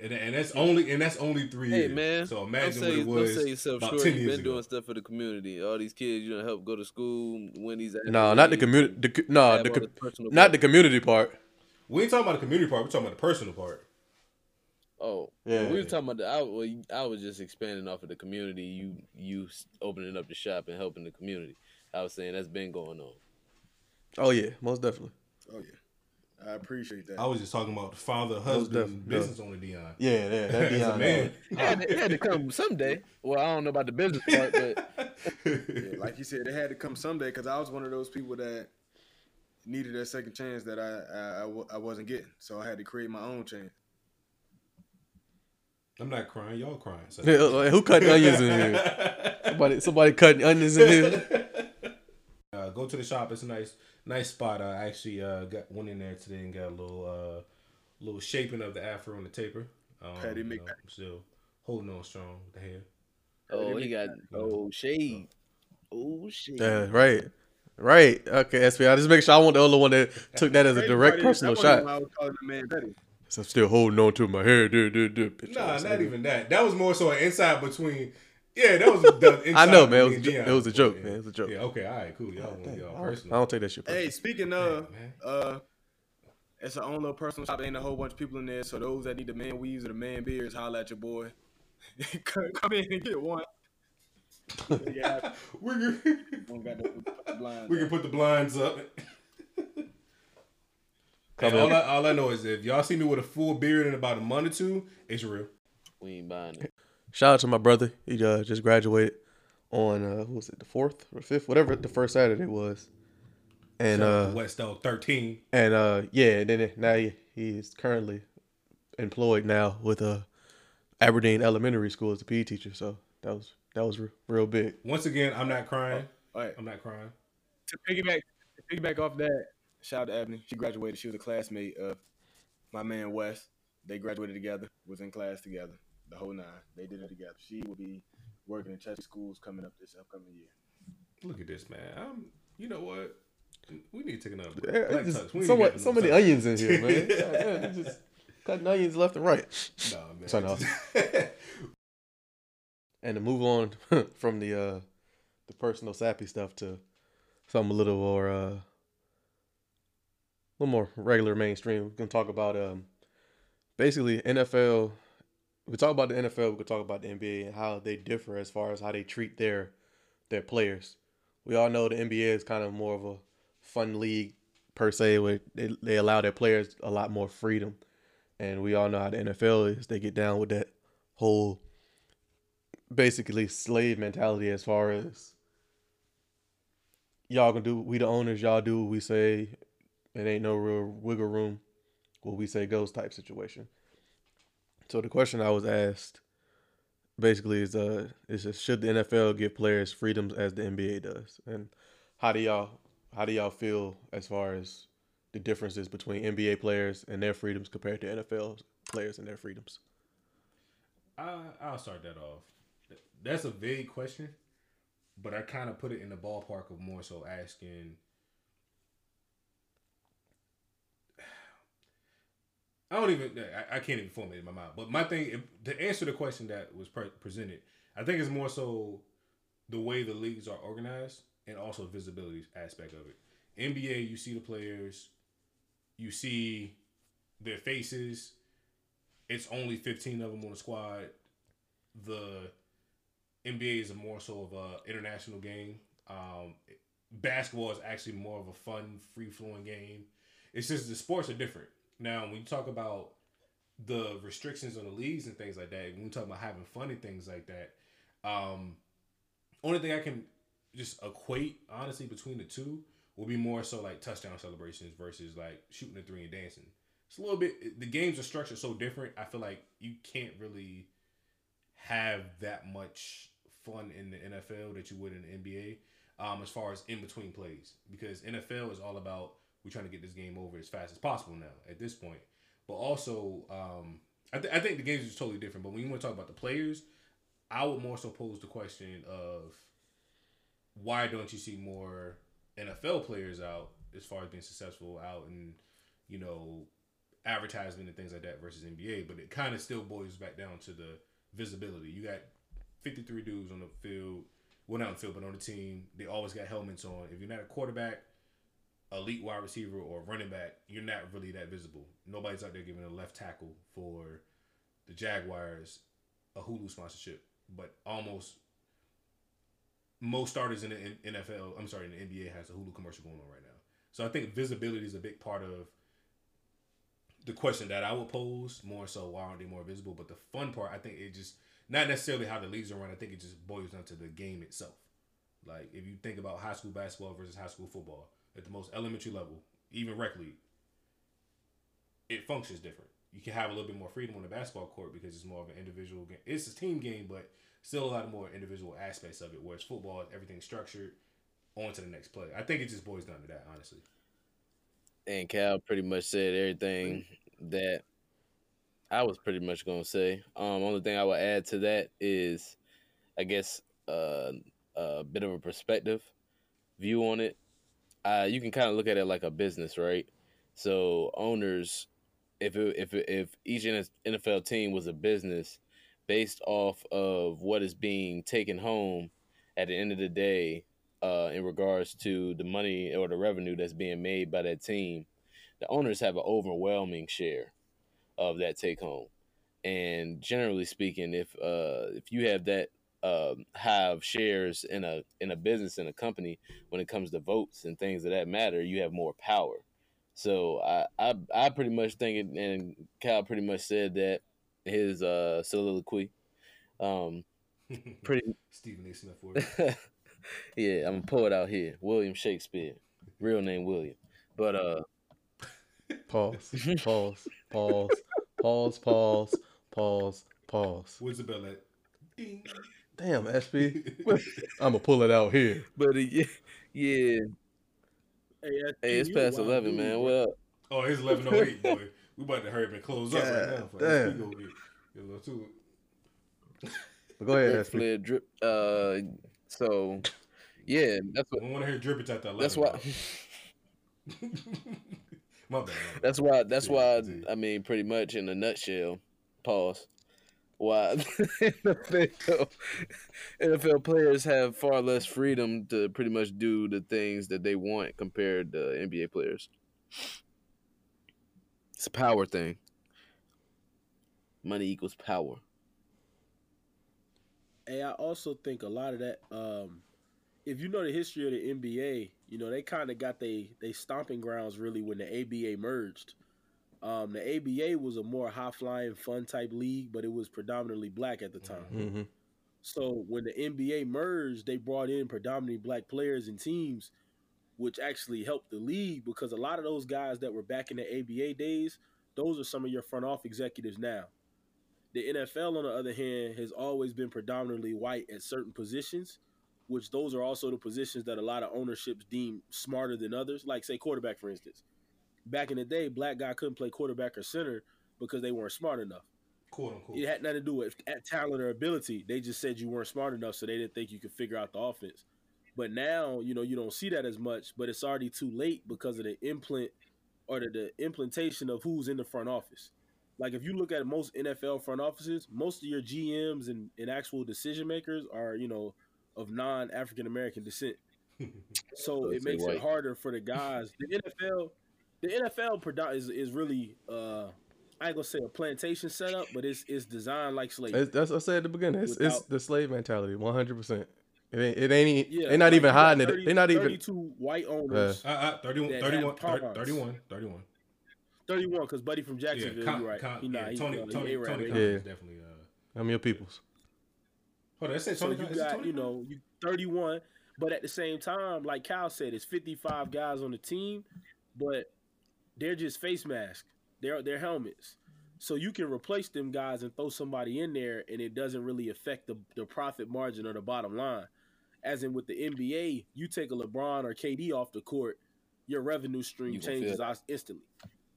And, and that's only and that's only three Hey years. man, So don't imagine sell, what you- it was don't sell yourself about short. ten You've years been ago. doing stuff for the community. All these kids, you know, help go to school, win these. No, not the community. and The, co- no, have the all co- not the community part. We ain't talking about the community part. We're talking about the personal part. Oh, Yeah. yeah. We were talking about the. I, well, I was just expanding off of the community. You, you opening up the shop and helping the community. I was saying that's been going on. Oh yeah, most definitely. Oh yeah, I appreciate that. I was just talking about father, husband, business owner Dion. Yeah, yeah, that Dion. man. It had, to, it had to come someday. Well, I don't know about the business part, but Yeah, like you said, it had to come someday because I was one of those people that needed that second chance that I I, I I wasn't getting. So I had to create my own chance. I'm not crying. Y'all crying. So. Yeah, like, who cutting onions in here? Somebody, somebody cutting onions in here. Uh, go to the shop. It's a nice, nice spot. I actually uh, got went in there today and got a little, uh, little shaping of the afro and the taper. Um, Patty you know, I'm still holding on strong with the hair. oh, he got oh shade, oh shade. Yeah, right, right. Okay, SB. I just make sure I want the only one that took that as a Crazy direct part is, personal that wasn't shot. Why I was calling the man Betty. So I'm still holding on to my hair. Dude, dude, dude. Nah, not nigga. even that. That was more so an inside between. Yeah, that was the I know, man. It was, a jo- it was a joke, Yeah. man. It was a joke. Yeah, okay, all right, cool. Y'all, God want damn, y'all I, don't, personal. I don't take that shit personal. Hey, speaking of, man. uh, it's an own little personal shop. Ain't a whole bunch of people in there. So those that need the man weaves or the man beards, holla at your boy. come come in and get one. yeah, we can, one got the blinds we can put the blinds up. Come Hey, all. I, all I know is if y'all see me with a full beard in about a month or two, it's real. We ain't buying it. Shout out to my brother. He uh, just graduated on uh, what was it, the fourth or fifth, whatever the first Saturday was. And Shout uh, West Dog 13. and uh, yeah, and then now he, he is currently employed now with uh, Aberdeen Elementary School as a PE teacher. So that was that was re- real big. Once again, I'm not crying. All right. I'm not crying. to piggyback to piggyback off that, shout out to Ebony. She graduated. She was a classmate of my man Wes. They graduated together, was in class together, the whole nine. They did it together. She will be working in Chelsea schools coming up this upcoming year. Look at this, man. I'm, you know what? We need to take another break. Black it's Tux, we so, need to so many Tux. onions in here, man. God just cutting onions left and right. Nah, man. Turn off. And to move on from the uh, the personal sappy stuff to something a little more uh, a little more regular mainstream. We're gonna talk about um, basically NFL. We talk about the NFL. We could talk about the NBA and how they differ as far as how they treat their their players. We all know the NBA is kind of more of a fun league per se, where they, they allow their players a lot more freedom. And we all know how the NFL is. They get down with that whole basically slave mentality as far as y'all can do we the owners, y'all do what we say. It ain't no real wiggle room. What we say goes type situation. So the question I was asked basically is uh is just, should the NFL give players freedoms as the NBA does? And how do y'all how do y'all feel as far as the differences between NBA players and their freedoms compared to NFL players and their freedoms? I, I'll start that off. That's a vague question, but I kind of put it in the ballpark of more so asking. I don't even. I, I can't even form it in my mind. But my thing, to answer the question that was pre- presented, I think it's more so the way the leagues are organized and also visibility aspect of it. NBA, you see the players, you see their faces. It's only 15 of them on the squad. The NBA is more so of a international game. Um, basketball is actually more of a fun, free flowing game. It's just the sports are different. Now, when you talk about the restrictions on the leagues and things like that, when we talk about having fun and things like that, um, only thing I can just equate honestly between the two will be more so like touchdown celebrations versus like shooting a three and dancing. It's a little bit. The games are structured so different. I feel like you can't really have that much fun in the NFL that you would in the NBA. Um, as far as in between plays, because NFL is all about we're trying to get this game over as fast as possible now at this point. But also, um, I, th- I think the games is totally different. But when you want to talk about the players, I would more so pose the question of why don't you see more NFL players out as far as being successful out in you know advertisement and things like that versus NBA. But it kind of still boils back down to the visibility. You got 53 dudes on the field, well not on the field, but on the team. They always got helmets on. If you're not a quarterback, elite wide receiver, or running back, you're not really that visible. Nobody's out there giving a left tackle for the Jaguars a Hulu sponsorship, but almost most starters in the NFL, I'm sorry, in the NBA has a Hulu commercial going on right now. So I think visibility is a big part of the question that I would pose more so why aren't they more visible? But the fun part, I think it just not necessarily how the leagues are run. I think it just boils down to the game itself. Like if you think about high school basketball versus high school football at the most elementary level, even rec league, it functions different. You can have a little bit more freedom on the basketball court because it's more of an individual game. It's a team game, but still a lot of more individual aspects of it. Whereas football, everything's structured on to the next play. I think it just boils down to that, honestly. And Cal pretty much said everything that I was pretty much gonna say. Um, only thing I would add to that is, I guess, uh, a bit of a perspective view on it. Uh, you can kind of look at it like a business, right? So owners, if it, if if each NFL team was a business based off of what is being taken home at the end of the day, uh, in regards to the money or the revenue that's being made by that team, the owners have an overwhelming share of that take home. And generally speaking, if uh, if you have that uh, have shares in a in a business in a company, when it comes to votes and things of that matter, you have more power. So I I, I pretty much think it, and Kyle pretty much said that his uh, soliloquy. Um, pretty Stephen A. Smith word. yeah, I'm gonna pull it out here. William Shakespeare, real name William. But uh, Pause. Pause. Pause. Pause. Pause. Pause. Pause. Where's the bell at? Ding. Damn, SB. I'm gonna pull it out here. but uh, yeah, yeah. Hey, Hey, it's past wild eleven, dude, man. bro. What up? Oh, it's eleven oh eight, boy. We about to hurry up and close up right now. For God SB damn. go get, get a little to. But go ahead, Ric SB. Flair drip. Uh, so yeah, that's what. don't want to hear drippage at the eleven. That's why. my bad. my bad. That's why. That's why. I mean, pretty much in a nutshell. Pause. Why NFL, NFL players have far less freedom to pretty much do the things that they want compared to NBA players. It's a power thing. Money equals power. Hey, I also think a lot of that. Um, if you know the history of the NBA, you know they kind of got they they stomping grounds really when the ABA merged. Um, the ABA was a more high flying, fun type league, but it was predominantly black at the time. Mm-hmm. So when the NBA merged, they brought in predominantly black players and teams, which actually helped the league because a lot of those guys that were back in the ABA days, those are some of your front office executives now. The NFL, on the other hand, has always been predominantly white at certain positions, which those are also the positions that a lot of ownerships deem smarter than others. Like say quarterback, for instance. Back in the day, black guy couldn't play quarterback or center because they weren't smart enough. Quote unquote. It had nothing to do with at talent or ability. They just said you weren't smart enough, so they didn't think you could figure out the offense. But now, you know, you don't see that as much, but it's already too late because of the implant or the, the implementation of who's in the front office. Like if you look at most NFL front offices, most of your GMs and, and actual decision makers are, you know, of non African American descent. So it makes white. it harder for the guys. The NFL, the NFL produ- is is really uh I ain't gonna say a plantation setup, but it's it's designed like slavery. It's, that's what I said at the beginning. It's, it's the slave mentality, 100. percent It ain't. It ain't Yeah, they're not like, even hiding 30 it. They're not even. 32 white owners. Uh, uh, 31, 31, have ponds. 31, 31. 31 because Buddy from Jacksonville, Con- you right. Con- he not, yeah, he, Tony, he Tony, A-Rab, Tony ain't Yeah. is definitely. Uh, I'm your peoples. hold on, I said So you it got, Tony you know, you 31, but at the same time, like Cal said, it's 55 guys on the team, but they're just face masks. They're they're helmets. So you can replace them guys and throw somebody in there, and it doesn't really affect the, the profit margin or the bottom line. As in with the NBA, you take a LeBron or KD off the court, your revenue stream You changes instantly.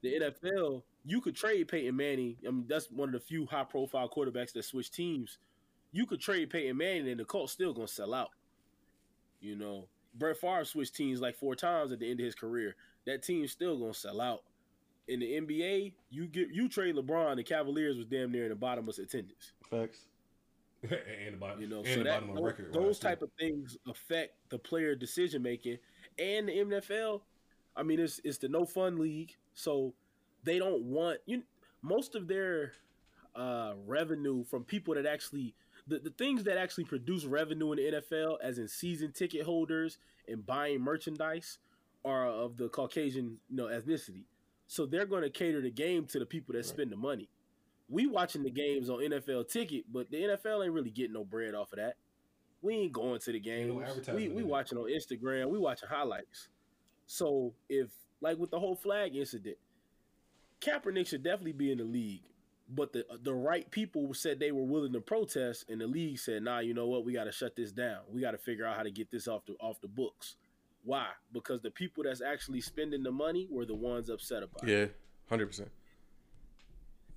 The NFL, you could trade Peyton Manning. I mean, that's one of the few high profile quarterbacks that switch teams. You could trade Peyton Manning, and the Colts still gonna sell out. You know, Brett Favre switched teams like four times at the end of his career. That team's still gonna sell out. In the NBA, you get you trade LeBron, the Cavaliers was damn near in the bottom of attendance. Facts. and the bottom, You know, and so the that bottom of the those, record. those type of things affect the player decision making, and the NFL. I mean, it's it's the no fun league, so they don't want you. Most of their uh, revenue from people that actually the, the things that actually produce revenue in the NFL, as in season ticket holders and buying merchandise, are of the Caucasian you know ethnicity. So they're going to cater the game to the people that spend the money. We watching the games on NFL ticket, but the NFL ain't really getting no bread off of that. We ain't going to the games. we we watching on Instagram. We watching highlights. So if like with the whole flag incident, Kaepernick should definitely be in the league. But the the right people said they were willing to protest, and the league said, "Nah, you know what? We got to shut this down. We got to figure out how to get this off the off the books." Why? Because the people that's actually spending the money were the ones upset about it. Yeah, hundred percent.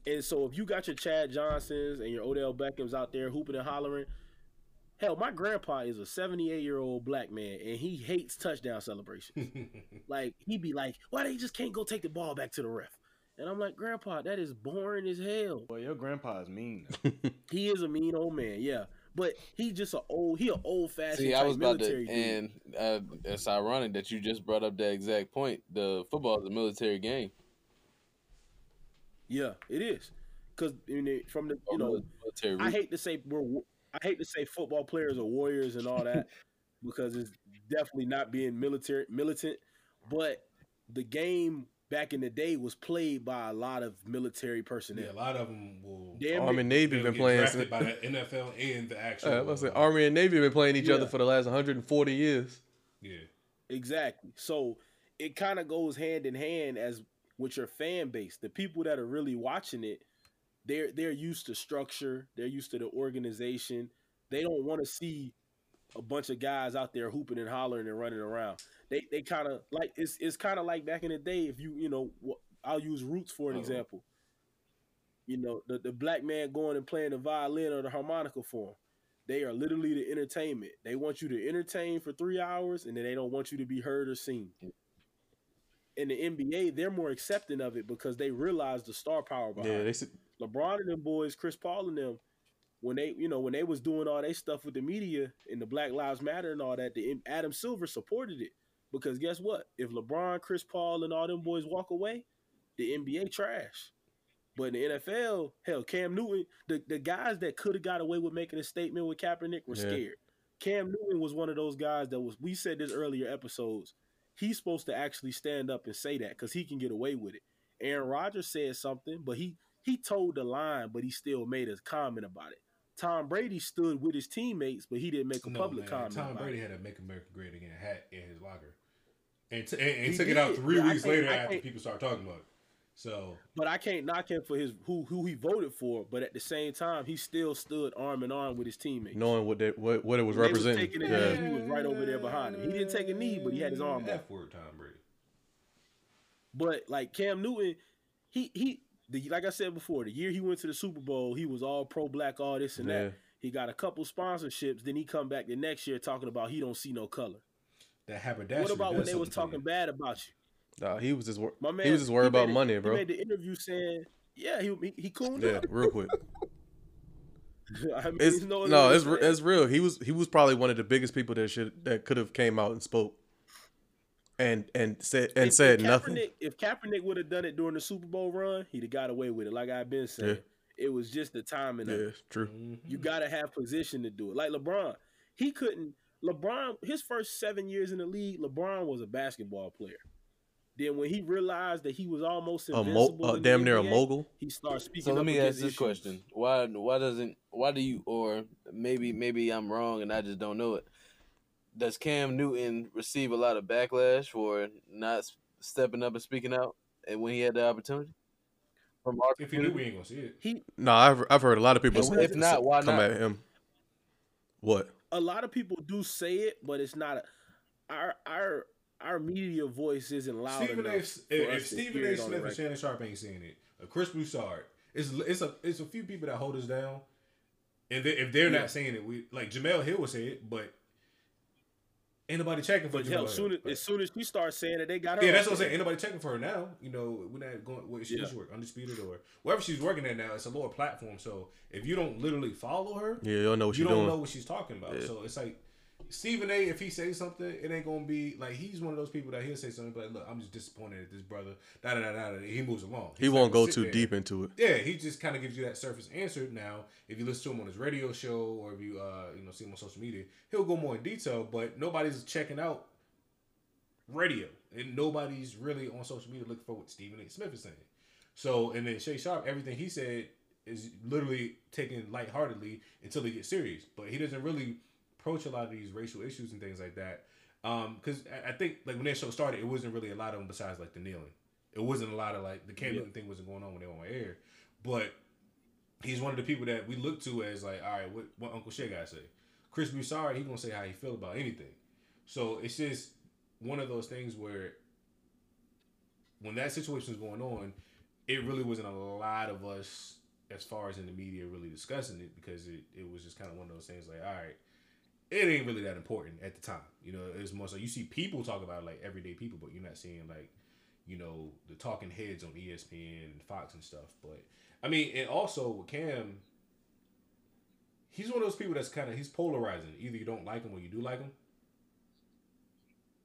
And so if you got your Chad Johnsons and your Odell Beckhams out there hooping and hollering, hell, my grandpa is a 78 year old black man and he hates touchdown celebrations. like he'd be like, why they just can't go take the ball back to the ref? And I'm like, Grandpa, that is boring as hell. Well, your grandpa is mean. He is a mean old man, yeah. But he just a old he a old fashioned See, I was about to, military dude. and uh, it's ironic that you just brought up that exact point. The football is a military game. Yeah, it is. Cause in the, from the you know military. I hate to say we're I hate to say football players are warriors and all that because it's definitely not being military militant, but the game back in the day was played by a lot of military personnel. Yeah, a lot of them will. Damn Army and Navy they'll been playing. drafted by the NFL and the actual. Uh, I say, uh, Army and Navy have been playing each other for the last 140 years. Yeah, Exactly. So it kind of goes hand in hand as with your fan base. The people that are really watching it, they're they're used to structure. They're used to the organization. They don't want to see a bunch of guys out there hooping and hollering and running around. They they kind of like it's it's kind of like back in the day. If you you know I'll use Roots for an Uh-oh. example. You know the the black man going and playing the violin or the harmonica for 'em. They are literally the entertainment. They want you to entertain for three hours, and then they don't want you to be heard or seen. In the NBA, they're more accepting of it because they realize the star power behind Yeah, they s- LeBron and them boys, Chris Paul and them, when they, you know, when they was doing all they stuff with the media and the Black Lives Matter and all that, the Adam Silver supported it because guess what? If LeBron, Chris Paul, and all them boys walk away, the NBA trash. But in the NFL, hell, Cam Newton, the, the guys that could have got away with making a statement with Kaepernick were Yeah. scared. Cam Newton was one of those guys that was. We said this earlier episodes. He's supposed to actually stand up and say that because he can get away with it. Aaron Rodgers said something, but he he told the line, but he still made a comment about it. Tom Brady stood with his teammates, but he didn't make a no, public man, comment. Tom Brady had a "Make America Great Again" hat in his locker, and, t- and, and He took it out three Yeah, weeks later after people started talking about it. So But I can't knock him for his who who he voted for. But at the same time, he still stood arm in arm with his teammates. knowing what they, what what it was When they was representing. yeah. knee, he was right over there behind him. He didn't take a knee, but he had his arm up. F word, Tom Brady. But like Cam Newton, he he the, like I said before, the year he went to the Super Bowl, he was all pro black, all this and Yeah. that. He got a couple sponsorships. Then he come back the next year talking about he don't see no color. That haberdashery. what about when they was talking bad about you? Nah, he was just wor- My man, he was just worried about it- money, bro. He made the interview saying, "Yeah, he he, he cooled Yeah, up." real quick. I mean, It's no, it's re- it's real. He was he was probably one of the biggest people that should that could have came out and spoke, and and said and If- said if nothing. If Kaepernick would have done it during the Super Bowl run, he'd have got away with it. Like I've been saying, Yeah. it was just the timing. Yeah, of it. true. You got to have position to do it. Like LeBron, he couldn't. LeBron, his first seven years in the league, LeBron was a basketball player. Then when he realized that he was almost A mo- invincible, uh, in the damn near a mogul? he started speaking. So let up me ask this issues. question: Why why doesn't why do you or maybe maybe I'm wrong and I just don't know it? Does Cam Newton receive a lot of backlash for not stepping up and speaking out, and when he had the opportunity? From our If you knew, we ain't gonna see it. He No, I've I've heard a lot of people If- if not, why come not? at him. What? a lot of people do say it, but it's not. A, our our our media voice isn't loud Stephen A. enough. If, for us if to Stephen A. it on the Smith and. Shannon Sharpe ain't saying it, uh, Chris Broussard, it's it's a it's a few people that hold us down, and they, if they're Yeah. not saying it, we like Jemele Hill will say it, but ain't nobody checking for But Jemele hell, soon as, as soon as she starts saying that they got her. yeah, that's what I'm saying. Ain't nobody checking for her now. You know, we're not going. What she Yeah. just work undisputed or wherever she's working at now. It's a lower platform, so if you don't literally follow her, Yeah, you don't know what you she's don't doing. know what she's talking about. Yeah. So it's like Stephen A. If he says something, it ain't gonna be like he's one of those people that he'll say something like, "Look, I'm just disappointed at this brother." Da da da da. He moves along. He won't go too there. deep into it. Yeah, he just kind of gives you that surface answer. Now, if you listen to him on his radio show or if you uh you know see him on social media, he'll go more in detail. But nobody's checking out radio, and nobody's really on social media looking for what Stephen A. Smith is saying. So, and then Shay Sharpe, everything he said is literally taken lightheartedly until he gets serious. But he doesn't really approach a lot of these racial issues and things like that. Um, because I I think like when that show started, it wasn't really a lot of them besides like the kneeling. It wasn't a lot of like the Cam Yeah. Thing wasn't going on when they were on air. But he's one of the people that we look to as like, all right, what what Uncle Shay gotta say? Chris Broussard, he gonna say how he feel about anything. So it's just one of those things where when that situation was going on, it really wasn't a lot of us as far as in the media really discussing it because it, it was just kind of one of those things like, all right, it ain't really that important at the time. You know, it's more so you see people talk about it like everyday people, but you're not seeing like, you know, the talking heads on ESPN and Fox and stuff. But I mean, and also with Cam, he's one of those people that's kind of he's polarizing. Either you don't like him or you do like him.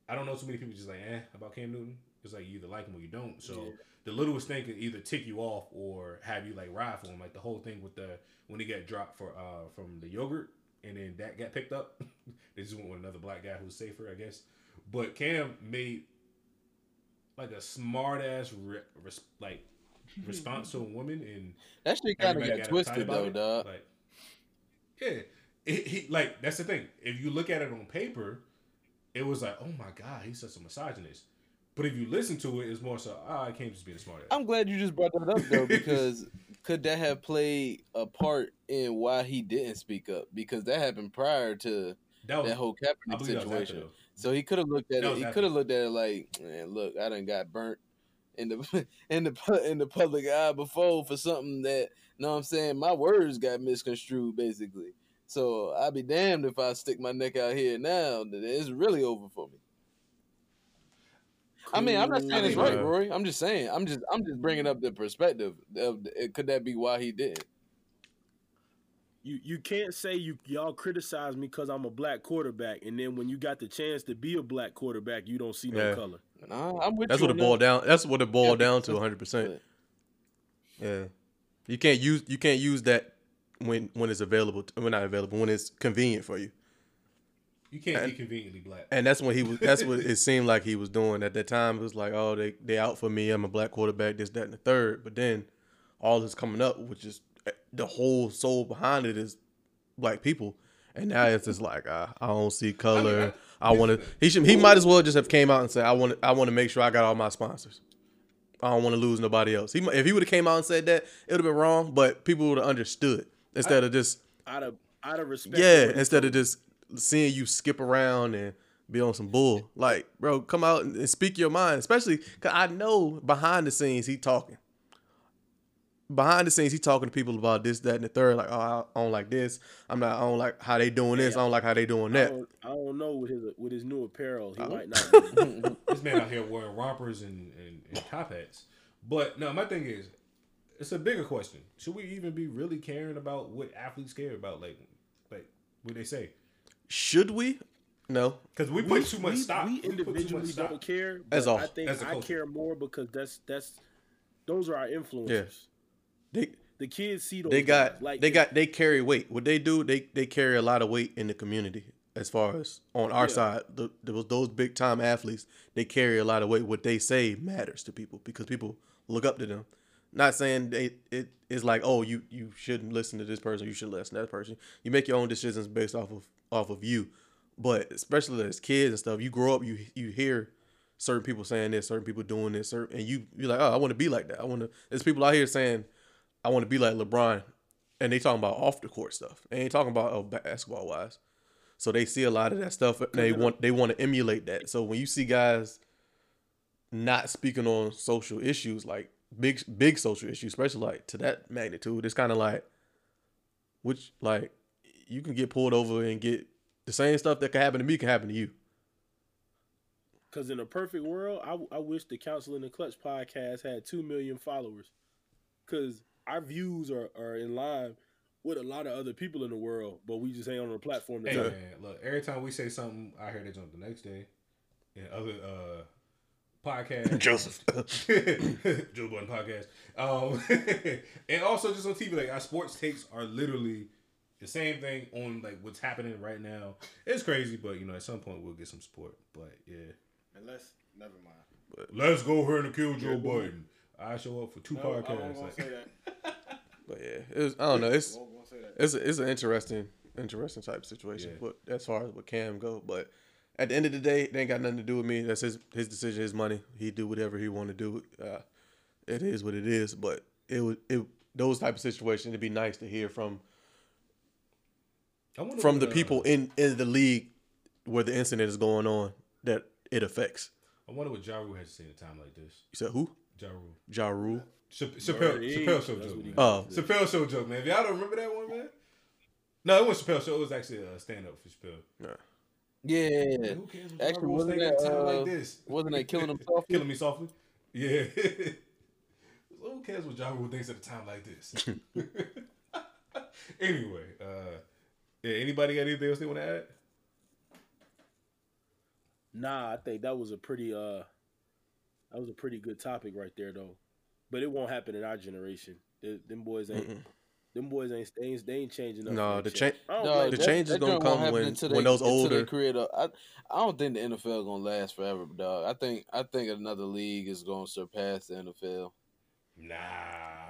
I don't know too many people just like eh about Cam Newton. It's like you either like him or you don't. So Yeah. the littlest thing can either tick you off or have you like ride for him. Like the whole thing with the when he got dropped for uh from the yogurt and then that got picked up. they just went with another black guy who's safer, I guess. But Cam made like a smart ass re- res- like response to a woman and That shit kinda everybody got twisted, though, dog. Like, yeah, it, he like that's the thing. If you look at it on paper, it was like, oh my god, he's such a misogynist. But if you listen to it, it's more so, ah, I can't just be a smart ass. I'm glad you just brought that up though, because could that have played a part in why he didn't speak up? Because that happened prior to That that, whole Kaepernick believe that was after, situation. So he could have looked at That it. He could have looked at it like, man, look, I done got burnt in the in the in the public eye before for something that, you know what I'm saying, my words got misconstrued basically. So I'd be damned if I stick my neck out here now. It's really over for me. I mean, I'm not saying it's right, Roy. I'm just saying. I'm just I'm just bringing up the perspective. Of, could that be why he didn't? You you can't say you y'all criticize me because I'm a black quarterback, and then when you got the chance to be a black quarterback, you don't see no Yeah. color. Nah, I'm with That's you what it boiled down. That's what it boiled Yeah, down to 100. percent Yeah, you can't use you can't use that when when it's available. When not available when it's convenient for you. You can't And- be conveniently black. And that's when he was. That's what it seemed like he was doing at that time. It was like, oh, they they out for me. I'm a black quarterback. This, that, and the third. But then all this coming up, which is eh, the whole soul behind it is black people. And now it's just like uh, I don't see color. I, want to. He should. He might as well just have came out and said, I want. I want to make sure I got all my sponsors. I don't want to lose nobody else. He, if he would have came out and said that, it would have been wrong. But people would have understood instead of just Out of out of respect. yeah, instead of just seeing you skip around and be on some bull. Like, bro, come out and and speak your mind. Especially because I know behind the scenes he talking. Behind the scenes he talking to people about this, that, and the third. Like, oh, I don't like this. I'm not. I don't like how they doing this. I don't like how they doing I that. don't, I don't know with his with his new apparel, he Oh. might not. This man out here wearing rompers and, and, and top hats. But no, my thing is, it's a bigger question. Should we even be really caring about what athletes care about? Like, like what they say? Should we? No, Because we put too much we, stock. We We put too individually much stock. don't care. As but a- I think as a I culture. care more because that's that's those are our influencers. they The kids see those. they got guys. like they got they carry weight. What they do, they they carry a lot of weight in the community as far as on our Yeah. side, the, those those big time athletes, they carry a lot of weight. What they say matters to people because people look up to them. Not saying it, it is like oh you you shouldn't listen to this person, you should listen to that person. You make your own decisions based off of off of you, but especially as kids and stuff, you grow up, you you hear certain people saying this, certain people doing this, certain, and you you're like oh I want to be like that. I want to. There's people out here saying I want to be like LeBron, and they talking about off the court stuff. They ain't talking about oh, basketball wise. So they see a lot of that stuff. And they want they want to emulate that. So when you see guys not speaking on social issues like big big social issues, especially like to that magnitude, it's kind of like which like you can get pulled over and get the same stuff that can happen to me can happen to you. Because in a perfect world, I, I wish the Council in the Clutch podcast had 2 million followers. Because our views are, are in line with a lot of other people in the world, but we just ain't on the platform Hey man, look, every time we say something, I hear they jump the next day. And other uh podcasts. Joseph. Joe Budden podcast. Um and also just on TV, like our sports takes are literally the same thing on like what's happening right now. It's crazy, but you know, at some point we'll get some support. But yeah. Unless, never mind. Let's go ahead and kill Joe Biden. I show up for two No, I won't podcasts. like- say that. But yeah, it was, I don't know. It's Won't- won't say that. it's it's an interesting interesting type of situation. Yeah. But as far as with Cam go, but at the end of the day, it ain't got nothing to do with me. That's his his decision, his money. He do whatever he want to do. Uh, it is what it is. But it would it those type of situations. It'd be nice to hear from from what, the uh, people in in the league where the incident is going on that it affects. I wonder what Ja Rule has to say at a time like this. You said who? Ja Rule. Ja Rule. Chappelle, Chappelle show joke. Man. Oh. Chappelle show joke, man. If y'all don't remember that one, man. No, it wasn't Chappelle show. It was actually a stand up for Chappelle. Yeah. Yeah. Who cares Actually, wasn't that, uh, like this? wasn't that Killing Him Softly? Killing me softly. Yeah. Who cares what Ja Rule thinks at a time like this? anyway, uh, yeah. Anybody got anything else they want to add? Nah, I think that was a pretty uh that was a pretty good topic right there though. But it won't happen in our generation. Th- them boys ain't them boys ain't they ain't, they ain't changing up. No, the change shit. I don't Dog, blame the them. change is gonna joint won't come when until when they- those until they older create a- I, I don't think the NFL gonna last forever, dog. I think I think another league is gonna surpass the NFL. Nah.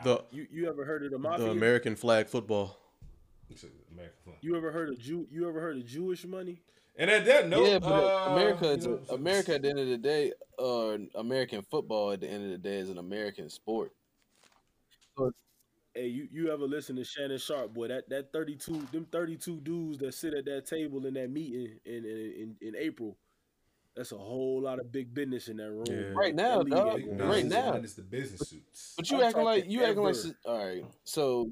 the You you ever heard of the the? American flag football. American flag. you ever heard of Jew? You ever heard of Jewish money? And at that note, yeah, but uh, America, you know, America at the end of the day, or American football at the end of the day is an American sport. Hey, you, you ever listen to Shannon Sharpe, boy? That that thirty two, them thirty two dudes that sit at that table in that meeting in in, in, in April. That's a whole lot of big business in that room. Yeah. Right now, dog. ain't Right last. now. it's the business suits. But you I'm acting like talking you acting like all right. So,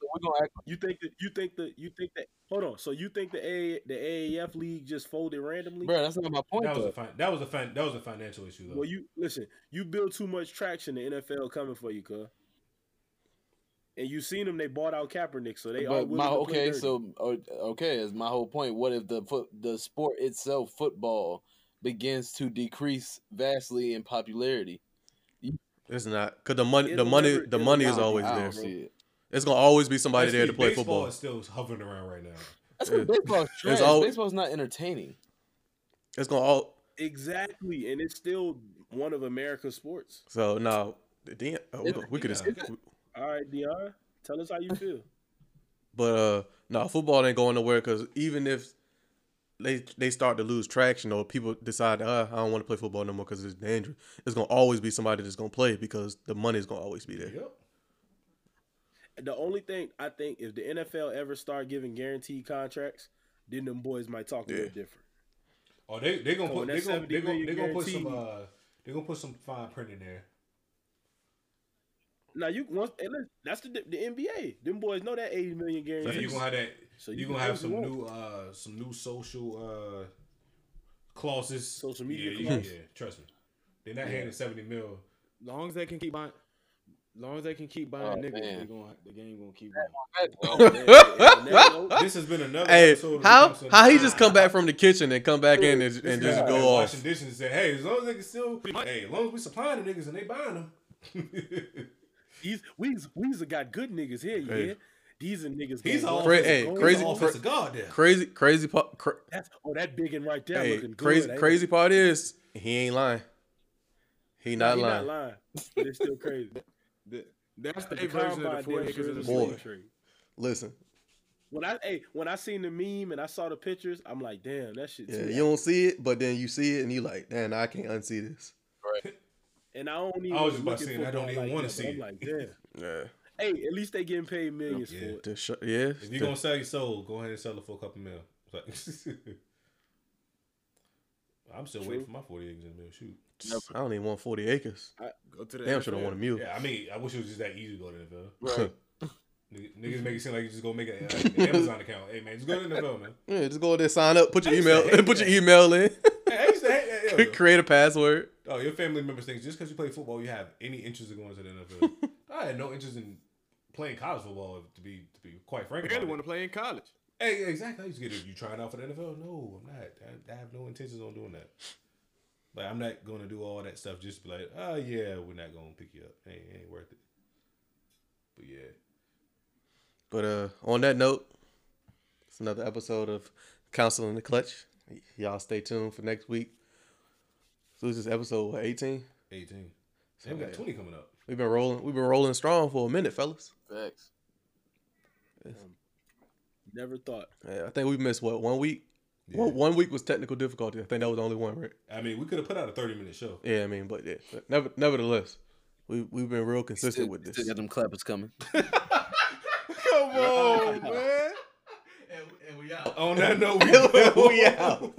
so we're gonna act. You think that you think that you think that hold on. So you think the A the AAF league just folded randomly? Bro, that's not my point. That was a fin- that was a fin- that was a financial issue though. Well, you listen. You build too much traction. The NFL coming for you, cuz. And you seen them. They bought out Kaepernick, so they are But willing my to play okay, so oh, okay, is my whole point. What if the foot the sport itself, football, begins to decrease vastly in popularity? It's not because the money, the money, the money is always there. don't see it. It's gonna always be somebody there to play baseball football. is still hovering around right now. That's because baseball's trash. al- Baseball's not entertaining. It's gonna all exactly, and it's still one of America's sports. so now. The, oh, uh, we, we could have, All right, Dion, tell us how you feel. but uh, no, football ain't going nowhere because even if they they start to lose traction or people decide, uh, I don't want to play football no more because it's dangerous, it's gonna always be somebody that's gonna play because the money's gonna always be there. Yep. The only thing I think if the NFL ever start giving guaranteed contracts, then them boys might talk a Yeah. little different. Oh, they they gonna So put when they gonna they gonna, they gonna put some uh they gonna put some fine print in there. Now you once and listen, that's the the NBA. Them boys know that eighty million Yeah, guarantee. you gonna have that. So you you gonna have some what new uh some new social uh clauses. Social media Yeah, yeah, clauses. yeah. Trust me, they're not Yeah. handing seventy mil. long as they can keep buying, long as they can keep buying Oh, niggas, man. they going the game gonna keep going. This has been another Hey, episode. Of how Council how he just come back from the kitchen and come back in and, and just go off? washing dishes and say, "Hey, as long as they can still, hey, as long as we supplying the niggas and they buying them." These we's we's got good niggas here. You Hey. hear? these are niggas. He's gonna all go Cra- for hey, gold. crazy- He's an offensive guard there. Crazy, crazy part. Cra- That's, oh, that big and right there hey, looking crazy, ain't crazy part is he ain't lying. He not he lying. not lying, but it's still crazy. The- That's the The version of combine the 40 damn acres sure of the is Boy. a Listen, When I hey, when I seen the meme and I saw the pictures, I'm like, damn, that shit. yeah, you don't see it, but then you see it and you like, damn, I can't unsee this. And I don't even. I was just about look to say, I don't even like wanna see it. I'm like, damn. Yeah, Hey, at least they getting paid millions Yeah. for it. sh- yeah. If you're gonna sell your soul, go ahead and sell it for a couple mil. Like, I'm still waiting for my 40 acres in the mill. Shoot. I don't even want forty acres. I, Go to the Damn, should have NFL. want a mule. Yeah, I mean, I wish it was just that easy to go to the NFL. Right. Niggas niggas make it seem like you just go make a, uh, an Amazon account. Hey man, just go to the NFL, man. Yeah, just go there, sign up, put your I email, hate put your email in, Hey, I used to hate that. yo. create a password. Oh, your family members think just because you play football, you have any interest in going to the NFL. I had no interest in playing college football, to be to be quite frank. I about really it. want to play in college. Hey, exactly. I used to get it. You trying out for the NFL? No, I'm not. I, I have no intentions on doing that. Like, I'm not going to do all that stuff just to be like, oh, yeah, we're not going to pick you up. Ain't, ain't worth it. But yeah. But uh, on that note, it's another episode of Counseling the Clutch. Y'all stay tuned for next week. So this is episode what, 18? 18. Damn, we got yeah. 20 coming up. We've been rolling. We've been rolling strong for a minute, fellas. Facts. Um, never thought. Yeah, I think we missed what one week. One, one week was technical difficulty. I think that was the only one, right? I mean, we could have put out a 30 minute show. Yeah, I mean, but yeah, but never, nevertheless, we we've been real consistent Still, with this. still got them clappers coming. Come on, man. And, we out. On that note, we, we out.